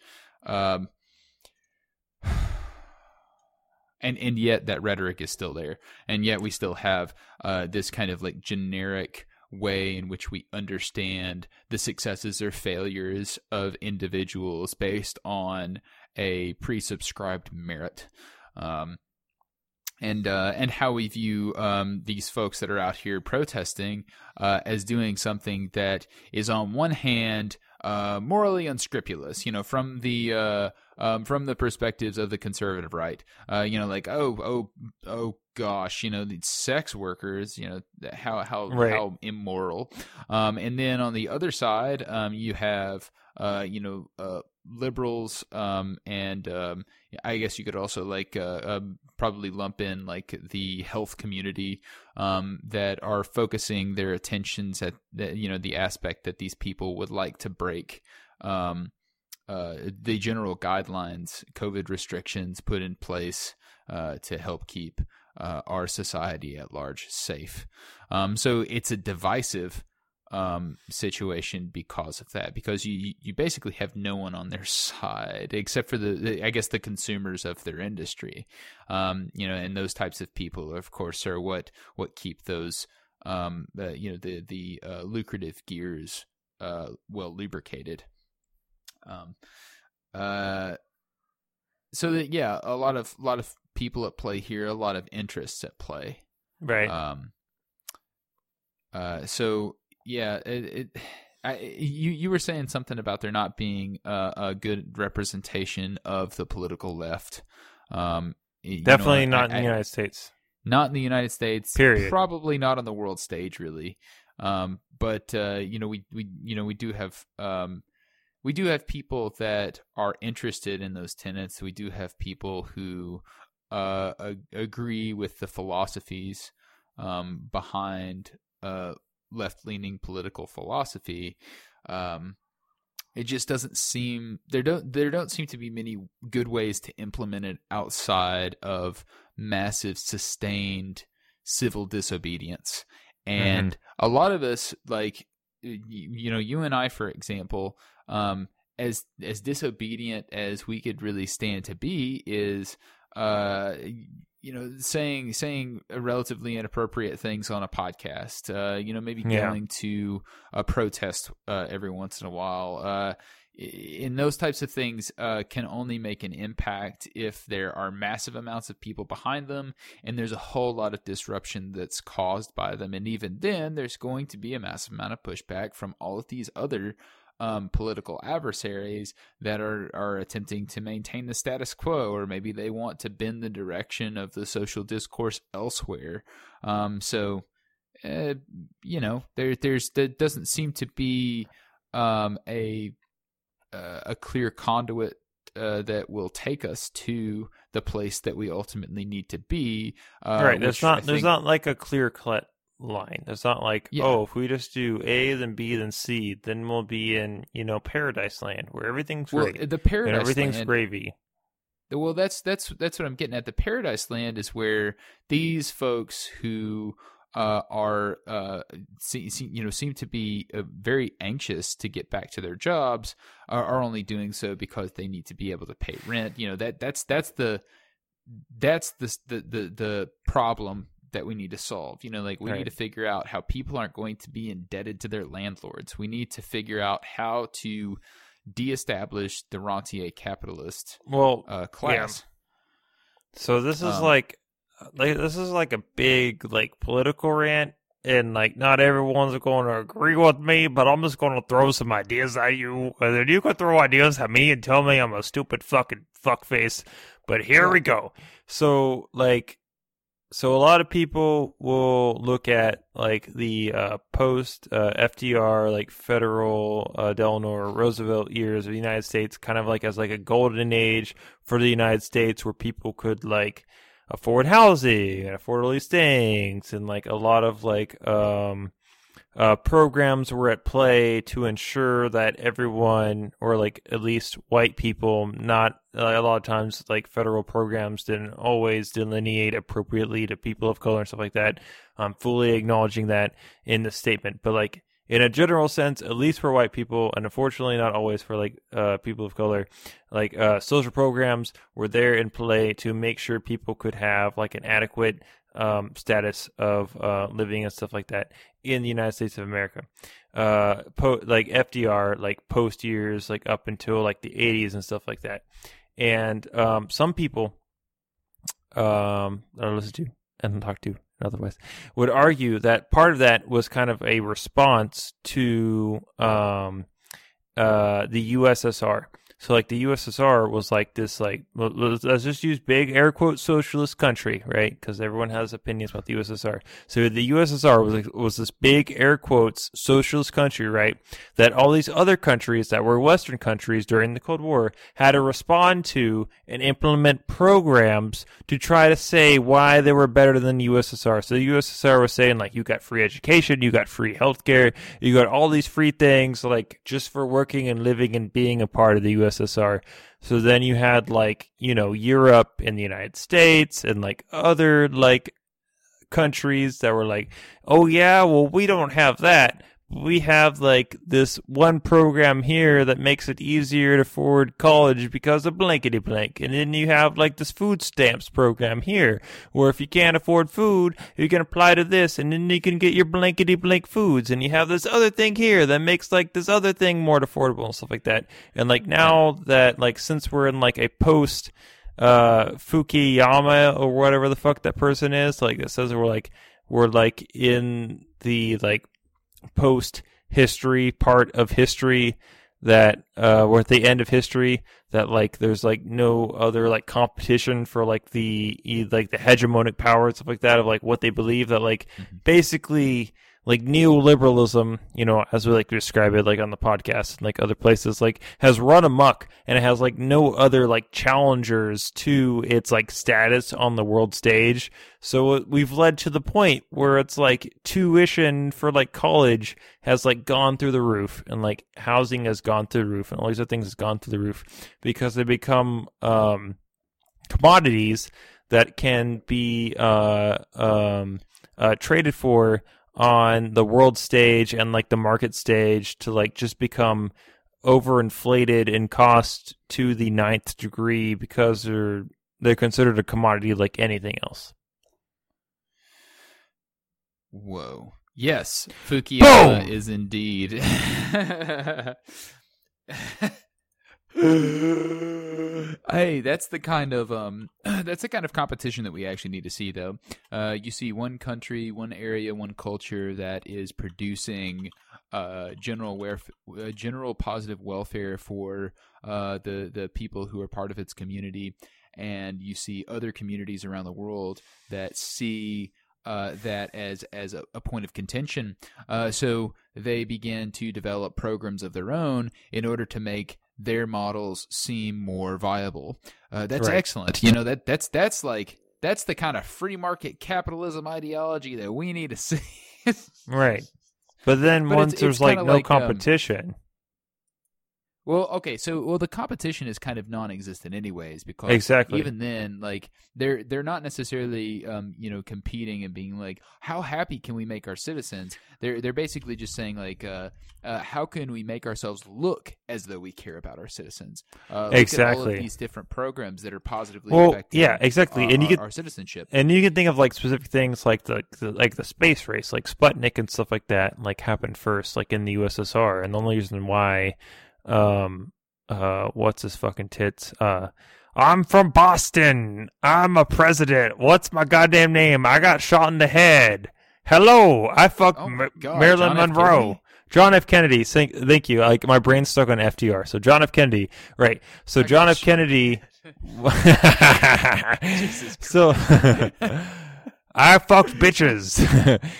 Right. Um, (sighs) and and yet that rhetoric is still there, and yet we still have uh, this kind of like generic way in which we understand the successes or failures of individuals based on a pre-subscribed merit. Um, and uh, and how we view um, these folks that are out here protesting uh, as doing something that is on one hand uh, morally unscrupulous, you know, from the uh, um, from the perspectives of the conservative right, uh, you know, like oh oh oh gosh, you know, these sex workers, you know, how how right. how immoral. Um, and then on the other side, um, you have uh, you know, uh, liberals, um, and um, I guess you could also like uh, uh, probably lump in like the health community um, that are focusing their attentions at the, you know the aspect that these people would like to break. Um, uh, the general guidelines, COVID restrictions put in place uh, to help keep uh, our society at large safe. Um, so it's a divisive um, situation because of that. Because you you basically have no one on their side except for the, the I guess the consumers of their industry. Um, you know, and those types of people, of course, are what what keep those um, uh, you know the the uh, lucrative gears uh, well lubricated. Um, uh, so that yeah, a lot of a lot of people at play here, a lot of interests at play. Right. Um. Uh. So yeah, it. it (sighs) I, you you were saying something about there not being a, a good representation of the political left. Um, you know, Definitely I- not I- in the United States. not in the United States. Period. Probably not on the world stage, really. Um, but uh, you know, we we you know we do have um, we do have people that are interested in those tenets. We do have people who uh, ag- agree with the philosophies um, behind uh, left leaning political philosophy. Um, it just doesn't seem there don't there don't seem to be many good ways to implement it outside of massive sustained civil disobedience and a lot of us like you, you know you and I for example um as as disobedient as we could really stand to be is uh you know saying saying relatively inappropriate things on a podcast uh you know maybe Yeah. going to a protest uh every once in a while uh in those types of things uh, can only make an impact if there are massive amounts of people behind them and there's a whole lot of disruption that's caused by them and even then there's going to be a massive amount of pushback from all of these other um, political adversaries that are are attempting to maintain the status quo, or maybe they want to bend the direction of the social discourse elsewhere. Um, so, uh, you know, there there's there doesn't seem to be um, a uh, a clear conduit uh, that will take us to the place that we ultimately need to be. Uh, right. There's not. There's not like a clear cut line. It's not like, Yeah. oh, if we just do A, then B, then C, then we'll be in you know paradise land where everything's well, great the and everything's land, gravy. Well, that's that's that's what I'm getting at. The paradise land is where these folks who uh, are uh, see, see, you know seem to be uh, very anxious to get back to their jobs are, are only doing so because they need to be able to pay rent. You know that that's that's the that's the the the, the problem that we need to solve. You know, like we Right. need to figure out how people aren't going to be indebted to their landlords. We need to figure out how to de-establish the rentier capitalist Well, uh, class. So this is Um, like, like this is like a big like political rant, and like not everyone's going to agree with me, but I'm just going to throw some ideas at you, and then you can throw ideas at me and tell me I'm a stupid fucking fuckface. But here we go. So like, so a lot of people will look at like the uh, post uh, FDR like federal uh, Delano Roosevelt years of the United States, kind of like as like a golden age for the United States where people could like afford housing and afford all these things and like a lot of like um uh programs were at play to ensure that everyone or like at least white people not uh, a lot of times like federal programs didn't always delineate appropriately to people of color and stuff like that. I'm fully acknowledging that in the statement. But like in a general sense at least for white people and unfortunately not always for like uh people of color like uh, social programs were there in play to make sure people could have like an adequate um, status of uh, living and stuff like that in the United States of America. Uh, po- like FDR, like post years, like up until like the 80s and stuff like that. And um, some people um, that I listen to and talk to otherwise would argue that part of that was kind of a response to um, uh, the USSR. So like the USSR was like this like let's just use big air quote socialist country, right? Because everyone has opinions about the USSR. So the USSR was like, was this big air quotes socialist country, right? That all these other countries that were Western countries during the Cold War had to respond to and implement programs to try to say why they were better than the USSR. So the USSR was saying like you got free education, you got free healthcare, you got all these free things like just for working and living and being a part of the USSR. So then you had like, you know, Europe and the United States and like other like countries that were like, "Oh yeah, well we don't have that." We have like this one program here that makes it easier to afford college because of blankety blank. And then you have like this food stamps program here where if you can't afford food, you can apply to this and then you can get your blankety blank foods. And you have this other thing here that makes like this other thing more affordable and stuff like that. And like now that like since we're in like a post uh Fukuyama or whatever the fuck that person is, like it says we're like we're like in the like post history part of history that uh we're at the end of history that like there's like no other like competition for like the like the hegemonic power and stuff like that of like what they believe that like basically like neoliberalism, you know, as we like to describe it, like on the podcast and like other places, like has run amok and it has like no other like challengers to its like status on the world stage. So we've led to the point where it's like tuition for like college has like gone through the roof and like housing has gone through the roof and all these other things has gone through the roof because they become um commodities that can be uh um uh traded for on the world stage and like the market stage to like just become overinflated in cost to the ninth degree because they're they're considered a commodity like anything else. Whoa. Yes, Fukuyama Boom! is indeed. (laughs) (laughs) hey, that's the kind of um, (clears throat) that's the kind of competition that we actually need to see, though. Uh, you see one country, one area, one culture that is producing uh, general welfare, uh, general positive welfare for uh, the the people who are part of its community, and you see other communities around the world that see uh, that as as a, a point of contention. Uh, so they began to develop programs of their own in order to make their models seem more viable. Uh, that's Right. excellent. You know that that's that's like that's the kind of free market capitalism ideology that we need to see. (laughs) Right. But then But once it's- there's it's like no like, um, competition. Well, okay, so well the competition is kind of non-existent anyways because Exactly. even then like they're they're not necessarily um you know competing and being like how happy can we make our citizens? They're they're basically just saying like uh, uh how can we make ourselves look as though we care about our citizens? Uh, look At all Exactly. of these different programs that are positively Well, affecting yeah, exactly. our, and you get our citizenship. and you can think of like specific things like the, the like the space race, like Sputnik and stuff like that, like happened first, like in the USSR, and the only reason why, um, uh, what's his fucking tits? Uh, I'm from Boston. I'm a president. What's my goddamn name? I got shot in the head. Hello, I fucked Oh Ma- God, Marilyn John Monroe. John F. Kennedy. Thank, thank you. Like my brain's stuck on FDR. So John F. Kennedy. Right. So I John F. Kennedy. (laughs) (laughs) So (laughs) I fucked bitches.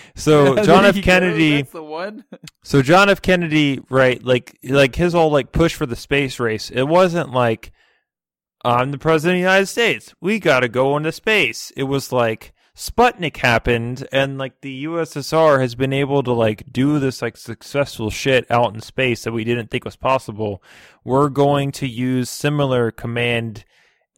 (laughs) so (laughs) John F. Kennedy. that's the one. (laughs) So John F. Kennedy, right? Like, like his whole like push for the space race. It wasn't like I'm the president of the United States. We got to go into space. It was like Sputnik happened, and like the USSR has been able to like do this like successful shit out in space that we didn't think was possible. We're going to use similar command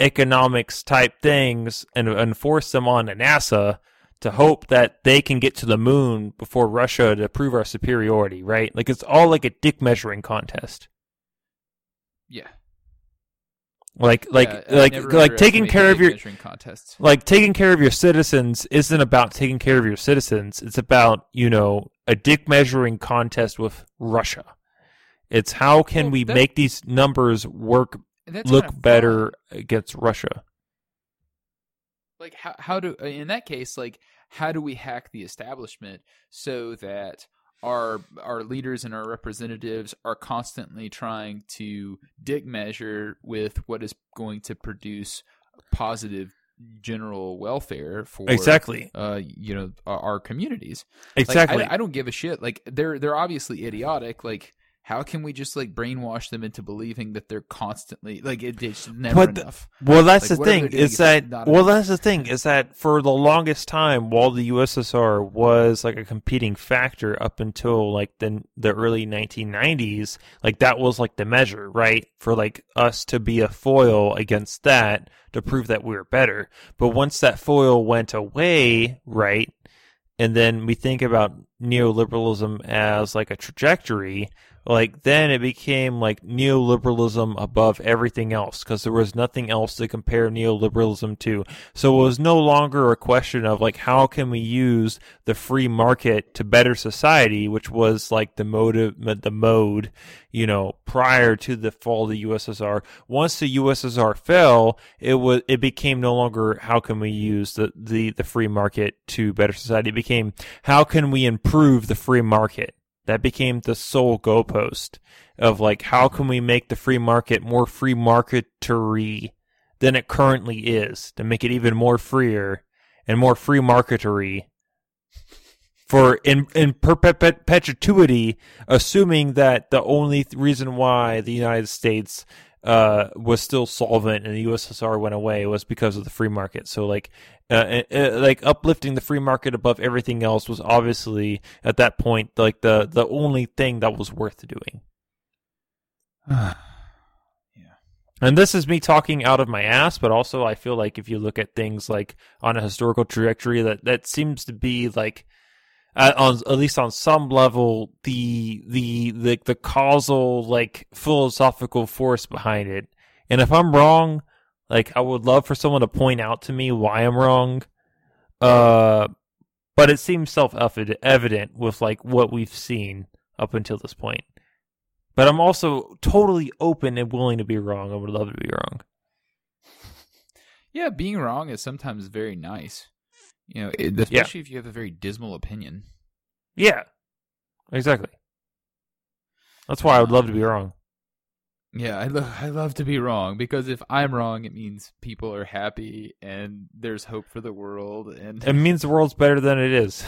economics type things and enforce them on NASA to hope that they can get to the moon before Russia to prove our superiority, right? Like it's all like a dick measuring contest. Yeah. Like like Yeah, like like taking care of your contests. like taking care of your citizens isn't about taking care of your citizens. It's about, you know, a dick measuring contest with Russia. It's how can Well, we that- make these numbers work And look fun. better against Russia. like how how do in that case like how do we hack the establishment so that our our leaders and our representatives are constantly trying to dick measure with what is going to produce positive general welfare for Exactly. uh you know our, our communities Like, Exactly. I, I don't give a shit like they're they're obviously idiotic like how can we just like brainwash them into believing that they're constantly like it, it's never the- enough Well, that's Like, the thing is that well, enough. that's the thing is that for the longest time, while the USSR was like a competing factor up until like the the early 1990s, like that was like the measure, right, for like us to be a foil against that to prove that we were better. But once that foil went away, right, and then we think about neoliberalism as like a trajectory, like then it became like neoliberalism above everything else because there was nothing else to compare neoliberalism to. So it was no longer a question of like how can we use the free market to better society, which was like the motive, the mode, you know, prior to the fall of the USSR. Once the USSR fell, it was it became no longer how can we use the the the free market to better society. It became how can we improve the free market that became the sole goalpost of like how can we make the free market more free marketery than it currently is to make it even more freer and more free marketery for in in perpetuity assuming that the only reason why the United States uh, was still solvent and the USSR went away was because of the free market. So like, uh, uh, uh, like uplifting the free market above everything else was obviously at that point like the the only thing that was worth doing. (sighs) yeah. And this is me talking out of my ass, but also I feel like if you look at things like on a historical trajectory, that that seems to be like at, on at least on some level the the the the causal like philosophical force behind it. And if I'm wrong, like I would love for someone to point out to me why I'm wrong. Uh but it seems self evident with like what we've seen up until this point. But I'm also totally open and willing to be wrong. I would love to be wrong. (laughs) Yeah, being wrong is sometimes very nice. You know, especially yeah. if you have a very dismal opinion. Yeah, exactly. That's why I would love to be wrong. Yeah, I love I love to be wrong because if I'm wrong, it means people are happy and there's hope for the world, and it means the world's better than it is.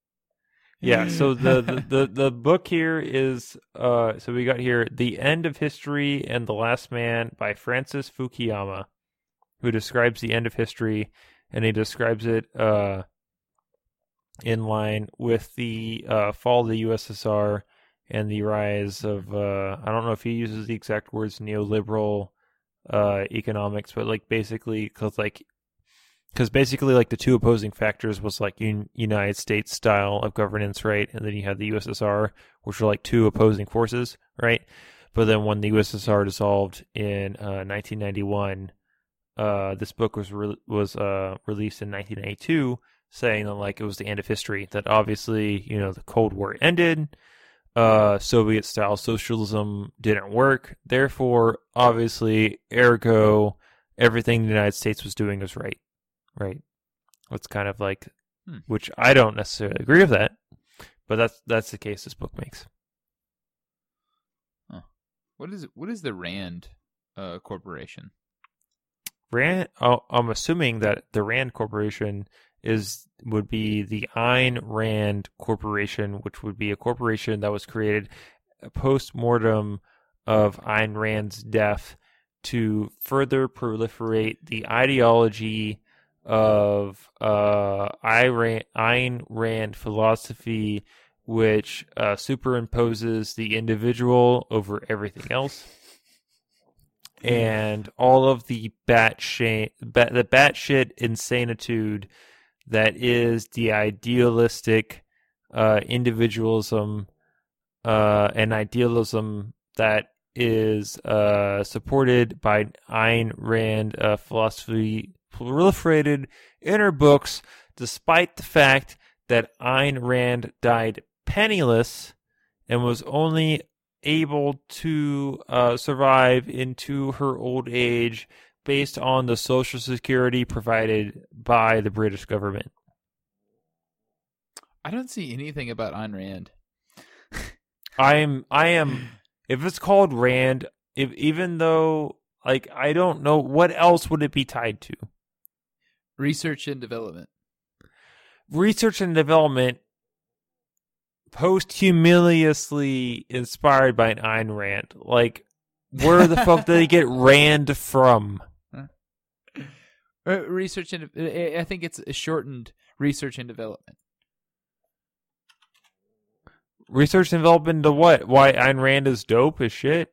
(laughs) yeah. So (laughs) the, the the the book here is uh so we got here the end of history and the last man by Francis Fukuyama, who describes the end of history and he describes it uh, in line with the uh, fall of the USSR and the rise of uh, I don't know if he uses the exact words neoliberal uh, economics, but like basically because like because basically like the two opposing factors was like un- United States style of governance, right, and then you had the USSR, which were like two opposing forces, right. But then when the USSR dissolved in 1991, uh, this book was re- was uh, released in 1982, saying that like it was the end of history. That obviously, you know, the Cold War ended. Uh, Soviet style socialism didn't work. Therefore, obviously, ergo, everything the United States was doing was right. Right. It's kind of like, hmm. which I don't necessarily agree with that, but that's that's the case this book makes. Huh. What is what is the Rand uh, Corporation? Rand. Oh, I'm assuming that the Rand Corporation is would be the Ayn Rand Corporation, which would be a corporation that was created post mortem of Ayn Rand's death to further proliferate the ideology of uh, Ayn Rand philosophy, which uh, superimposes the individual over everything else and all of the bat shit, bat, the batshit insanitude that is the idealistic uh, individualism uh, and idealism that is uh, supported by Ayn Rand uh, philosophy proliferated in her books, despite the fact that Ayn Rand died penniless and was only able to uh, survive into her old age based on the social security provided by the British government. I don't see anything about Ayn Rand. I am I am if it's called Rand, if even though like I don't know what else would it be tied to? Research and development. Research and development posthumously inspired by an Ayn Rand. Like, where the fuck did they get (laughs) Rand from? Uh, research and I think it's a shortened research and development. Research and development to what? Why Ayn Rand is dope as shit?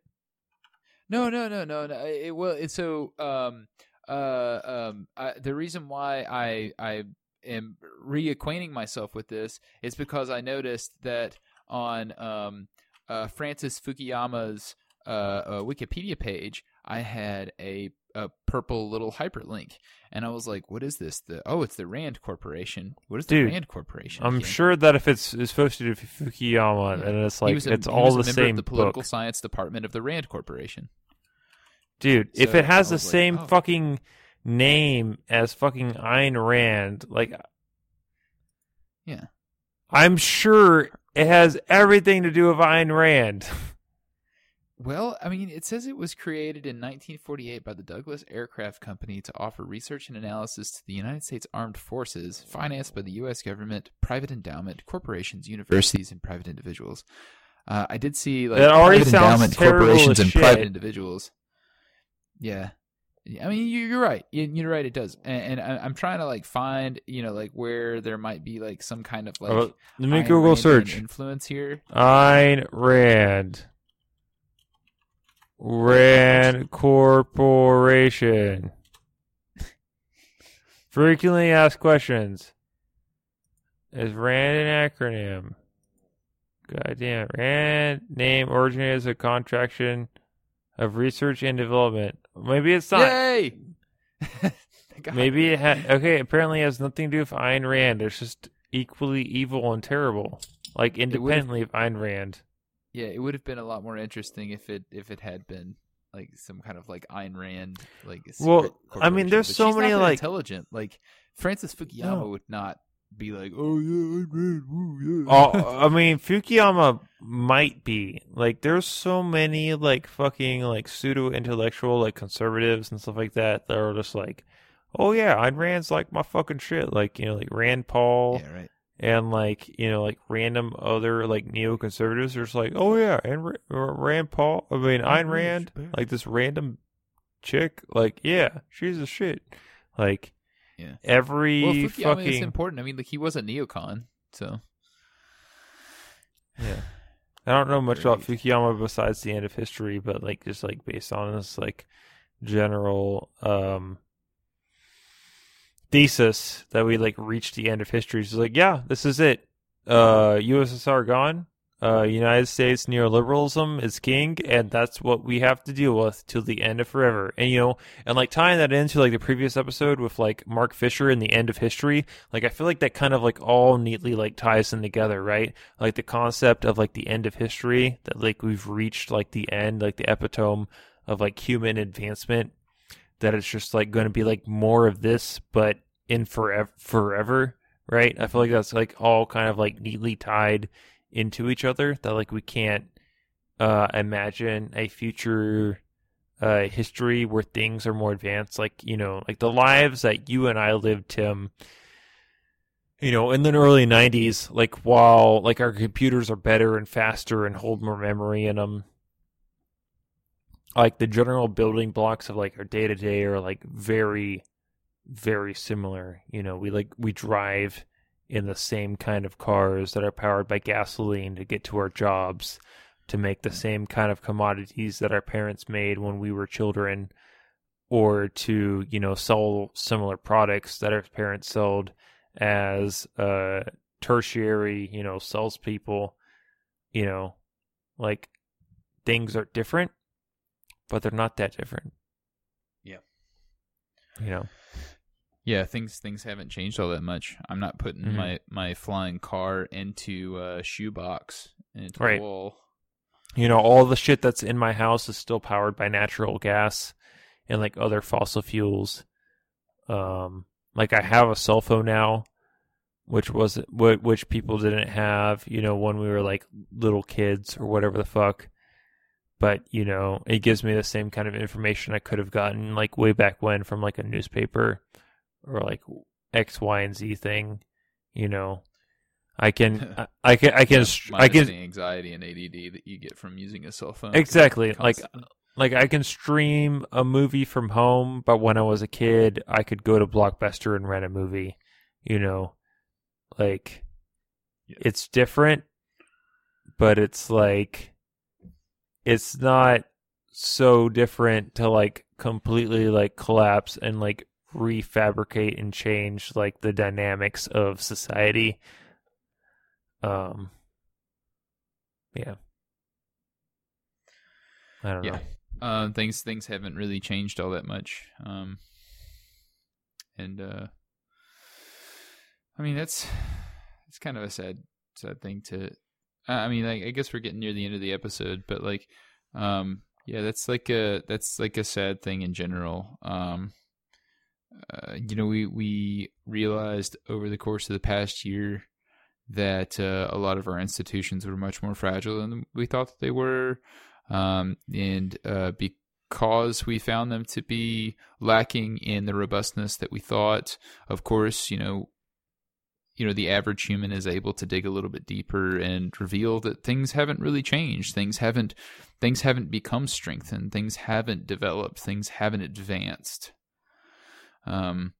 No, no, no, no, no. It, well, it's so um uh um I, the reason why I I am reacquainting myself with this is because I noticed that on um, uh, Francis Fukuyama's uh, uh, Wikipedia page, I had a a purple little hyperlink, and I was like, "What is this? The oh, it's the Rand Corporation. What is the Rand Corporation?" I'm again?" sure that if it's to do Fukuyama, Yeah. and it's like a- it's all the member same of the political book, science department of the Rand Corporation. dude. if it has the like, same oh. fucking name as fucking Ayn Rand, like, Yeah. I'm sure it has everything to do with Ayn Rand. Well, I mean, it says it was created in 1948 by the Douglas Aircraft Company to offer research and analysis to the United States Armed Forces, financed by the U.S. government, private endowment, corporations, universities, and private individuals. Uh, I did see like That already sounds endowment, terrible corporations, and private individuals. Yeah. I mean, you- you're right. You- You're right. It does, and, I'm trying to like find, you know, like where there might be like some kind of like Oh, Let me Ayn Google Randian search influence here. Ayn Rand. Rand Corporation. (laughs) Frequently asked questions. Is RAND an acronym? God damn. RAND name originated as a contraction of research and development. Maybe it's not. Yay! (laughs) Maybe it had. Okay, apparently it has nothing to do with Ayn Rand. It's just equally evil and terrible. Like independently of Ayn Rand. Yeah, it would have been a lot more interesting if it if it had been like some kind of like Ayn Rand like. Well, I mean, there's so many, like- intelligent. Like Francis Fukuyama No. would not be like, oh yeah, Ayn Rand, woo, yeah. Oh, (laughs) I mean, Fukuyama might be like. There's so many like fucking like pseudo intellectual like conservatives and stuff like that that are just like, oh yeah, Ayn Rand's like my fucking shit. Like you know, like Rand Paul yeah, right. and like you know, like random other like neoconservatives are just like, oh yeah, and Ra- uh, Rand Paul. I mean, Ayn Rand, like this random chick. Like yeah, she's a shit. Like Yeah. every Well, Fukuyama is fucking important. I mean, like he was a neocon, so Yeah. I don't know much about Great. Fukuyama besides the end of history, but like just like based on this like general um thesis that we like reached the end of history. It's like, yeah, this is it. Uh USSR gone. Uh United States neoliberalism is king and that's what we have to deal with till the end of forever. And you know, and like tying that into like the previous episode with like Mark Fisher and the end of history, like I feel like that kind of like all neatly like ties in together, right? like the concept of like the end of history that like we've reached like the end like the epitome of like human advancement that it's just like going to be like more of this but in forever forever right i feel like that's like all kind of like neatly tied into each other that like we can't uh imagine a future uh history where things are more advanced like you know like the lives that you and i lived tim you know, in the early 90s, like while like our computers are better and faster and hold more memory in them, like the general building blocks of like our day to day are like very, very similar. You know, we like we drive in the same kind of cars that are powered by gasoline to get to our jobs, to make the same kind of commodities that our parents made when we were children, or to you know sell similar products that our parents sold as uh tertiary, you know, salespeople, you know, like things are different, but they're not that different. Yeah. You know. Yeah, things things haven't changed all that much. I'm not putting Mhm. my my flying car into a shoebox into Right. the wall. You know, all the shit that's in my house is still powered by natural gas and like other fossil fuels. Um like I have a cell phone now which was wh- which people didn't have, you know, when we were like little kids or whatever the fuck. But, you know, it gives me the same kind of information I could have gotten like way back when from like a newspaper or like X, Y, and Z thing, you know. I can (laughs) I, I can I can str- I can the anxiety and ADD that you get from using a cell phone. Exactly. Like like I can stream a movie from home, but when I was a kid, I could go to Blockbuster and rent a movie. You know, like Yeah. it's different, but it's like it's not so different to like completely like collapse and like refabricate and change like the dynamics of society. Um, yeah, I don't Yeah. know. Um, things things haven't really changed all that much. Um, and uh, I mean that's it's kind of a sad sad thing to. I I mean, like, I guess we're getting near the end of the episode, but like, um, yeah, that's like a that's like a sad thing in general. Um, uh, you know, we we realized over the course of the past year that uh, a lot of our institutions were much more fragile than we thought that they were um, and uh, because we found them to be lacking in the robustness that we thought, of course, you know, you know, the average human is able to dig a little bit deeper and reveal that things haven't really changed. Things haven't, things haven't become strengthened. Things haven't developed. Things haven't advanced. Um,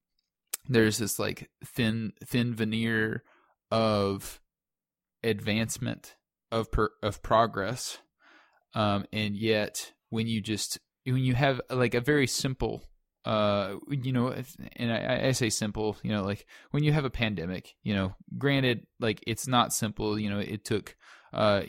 there's this like thin, thin veneer of advancement of per, of progress. Um, and yet when you just when you have like a very simple uh you know and I, I say simple you know like when you have a pandemic you know granted like it's not simple you know it took uh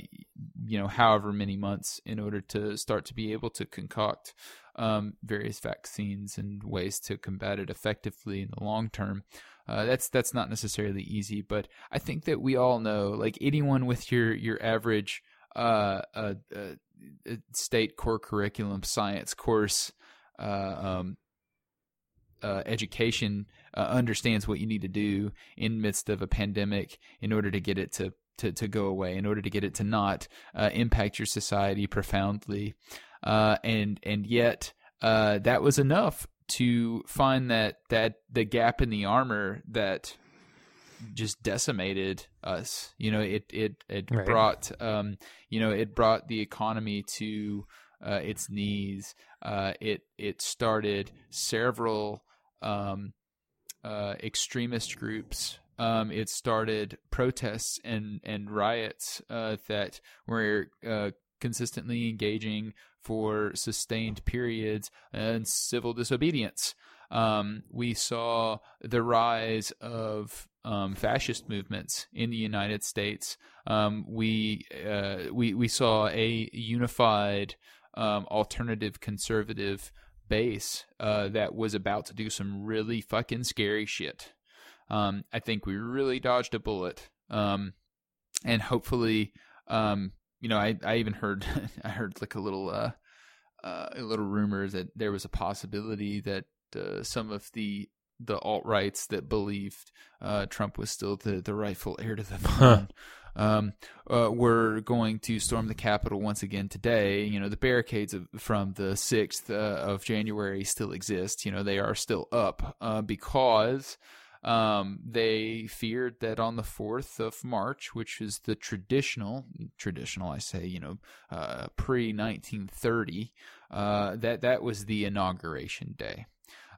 you know however many months in order to start to be able to concoct um various vaccines and ways to combat it effectively in the long term. Uh, that's that's not necessarily easy but i think that we all know like anyone with your your average uh, uh, uh, state core curriculum science course uh, um, uh, education understands what you need to do in midst of a pandemic in order to get it to to, to go away, in order to get it to not uh, impact your society profoundly, uh, and and yet uh, that was enough to find that that the gap in the armor that just decimated us. You know, it it it Right. brought um, you know it brought the economy to uh, its knees. Uh, it it started several um, uh, extremist groups. Um, it started protests and and riots uh, that were uh, consistently engaging for sustained periods and civil disobedience. Um, we saw the rise of um, fascist movements in the United States. Um, we uh, we we saw a unified um, alternative conservative base uh, that was about to do some really fucking scary shit. Um, I think we really dodged a bullet, um, and hopefully, you know, I, I even heard (laughs) I heard like a little uh, uh, a little rumor that there was a possibility that uh, some of the the alt rights that believed uh, Trump was still the, the rightful heir to the throne um, uh, were going to storm the Capitol once again today. You know, the barricades of, from the 6th uh, of January still exist. You know, they are still up uh, because um, they feared that on the 4th of March, which is the traditional, traditional, I say, you know, uh, pre 1930, uh, that, that was the inauguration day.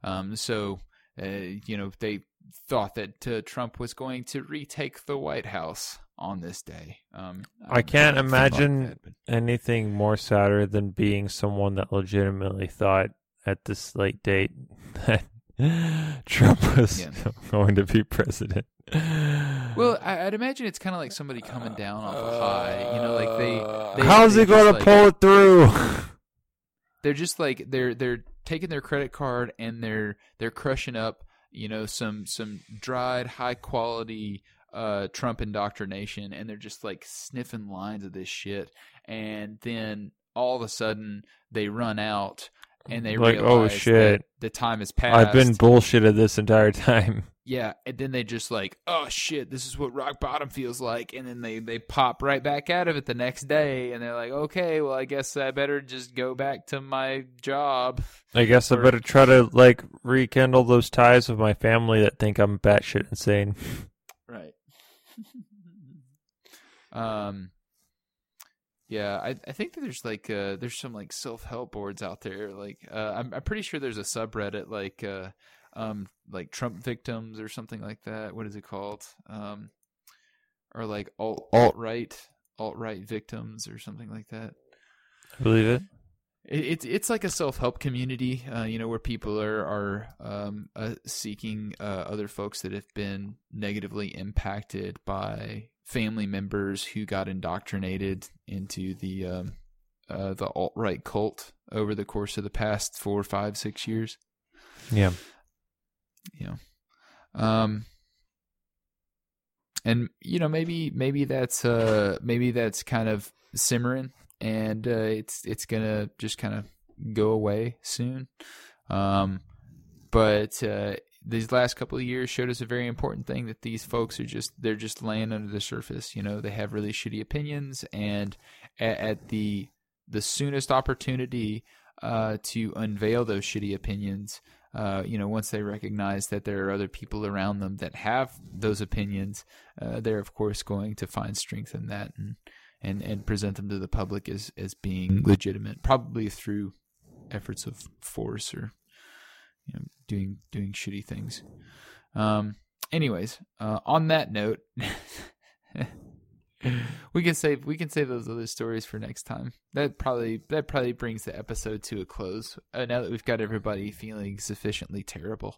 Um, so, uh, you know, they thought that uh, Trump was going to retake the White House on this day. Um, I can't think about imagine that, but- anything more sadder than being someone that legitimately thought at this late date (laughs) that (gasps) Trump was Yeah. (laughs) going to be president. Well, I, I'd imagine it's kind of like somebody coming down off a high. You know, like they. they how's they he going to like- pull it through? (laughs) they're just like they're they're taking their credit card and they're they're crushing up you know some some dried high quality uh Trump indoctrination and they're just like sniffing lines of this shit and then all of a sudden they run out and they Like, realize oh, shit. the time has passed I've been bullshitted this entire time. (laughs) yeah and then they just like oh shit this is what rock bottom feels like and then they they pop right back out of it the next day and they're like okay well i guess i better just go back to my job I guess I better try to like rekindle those ties with my family that think I'm batshit insane. (laughs) Right. (laughs) um yeah, I I think that there's like uh there's some like self-help boards out there like uh I'm I'm pretty sure there's a subreddit like uh um like Trump victims or something like that. What is it called? Um or like alt alt right alt right victims or something like that. I believe it. It, it's it's like a self help community, uh, you know, where people are are um, uh, seeking uh, other folks that have been negatively impacted by family members who got indoctrinated into the um, uh, the alt right cult over the course of the past four, five, six years. Yeah. yeah, um, and you know maybe maybe that's uh maybe that's kind of simmering and uh, it's it's gonna just kind of go away soon. Um, but uh, these last couple of years showed us a very important thing that these folks are just they're just laying under the surface. You know, they have really shitty opinions, and at, at the the soonest opportunity uh, to unveil those shitty opinions, uh, you know, once they recognize that there are other people around them that have those opinions, uh, they're of course going to find strength in that and and and present them to the public as as being legitimate, probably through efforts of force or you know doing doing shitty things. Um. Anyways, uh, on that note. (laughs) we can save we can save those other stories for next time. That probably that probably brings the episode to a close. Uh, now that we've got everybody feeling sufficiently terrible.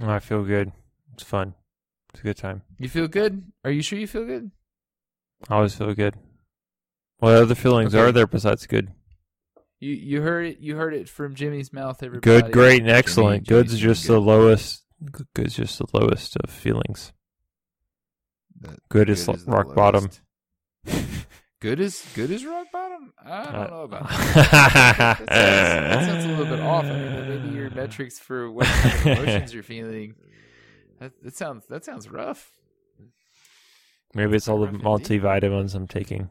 Oh, I feel good. It's fun. It's a good time. You feel good? Are you sure you feel good? I always feel good. What other feelings Okay. are there besides good? You you heard it you heard it from Jimmy's mouth. Everybody. Good, great, and excellent. Jimmy- Good's Jimmy's just good. the lowest. Good's just the lowest of feelings. That- Good is the rock bottom. Good is good is rock bottom. I don't Uh, know about (laughs) that. that, sounds, that sounds a little bit off. I mean, maybe your metrics for what kind of emotions you're feeling. That, that sounds that sounds rough. Maybe it's all the Rough indeed. multivitamins I'm taking.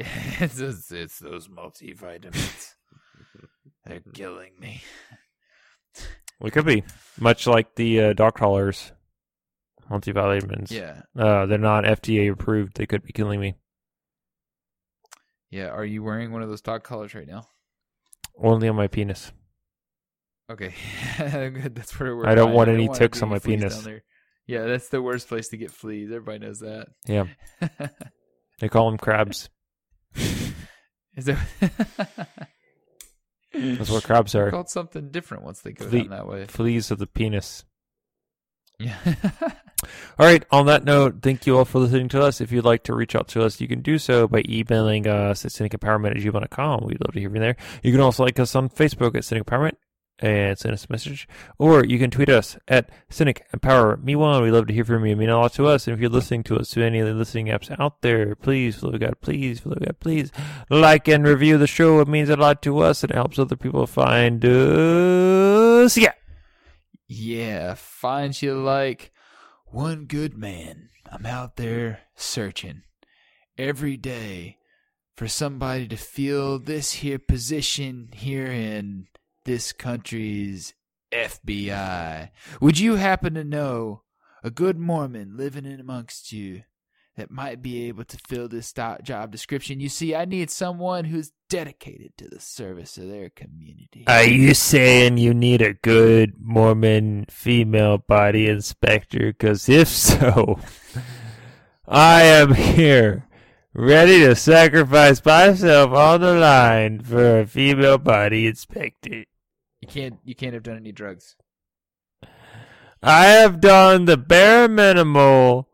(laughs) it's, it's, it's those multivitamins. (laughs) They're killing me. We could be much like the uh, dog collars, multivitamins. Yeah, Uh, they're not FDA approved. They could be killing me. yeah. Are you wearing one of those dog collars right now? Only on my penis. Okay, (laughs) good. That's where we're. I don't want any wanna ticks get on my penis. Yeah, that's the worst place to get fleas. Everybody knows that. Yeah, they call them crabs. Is that (laughs) That's what crabs They're are. called something different once they go Flea- down that way. Fleas of the penis. Yeah. (laughs) All right. On that note, thank you all for listening to us. If you'd like to reach out to us, you can do so by emailing us at cynic.empowerment at gmail.com. We'd love to hear from you there. You can also like us on Facebook at Cynic Empowerment and send us a message. Or you can tweet us at Cynic Empower Me One. We'd love to hear from you. It means a lot to us. And if you're listening to us through any of the listening apps out there, please, of God, please, of God, please like and review the show. It means a lot to us and it helps other people find us. Yeah. yeah. Find you like one good man. I'm out there searching every day for somebody to fill this here position here in this country's FBI. Would you happen to know a good Mormon living in amongst you that might be able to fill this job description? You see, I need someone who's dedicated to the service of their community. Are you saying you need a good Mormon female body inspector? Because if so, I am here, ready to sacrifice myself on the line for a female body inspector. Can't you can't have done any drugs. I have done the bare minimal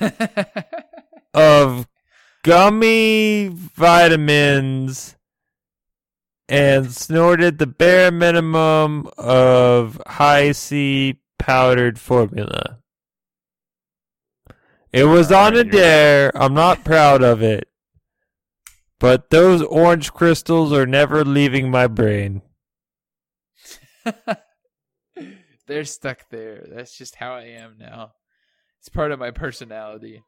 (laughs) of gummy vitamins and snorted the bare minimum of Hi-C powdered formula. It was on a Alright, you're- dare. I'm not proud of it. But those orange crystals are never leaving my brain. (laughs) They're stuck there. That's just how I am now. It's part of my personality.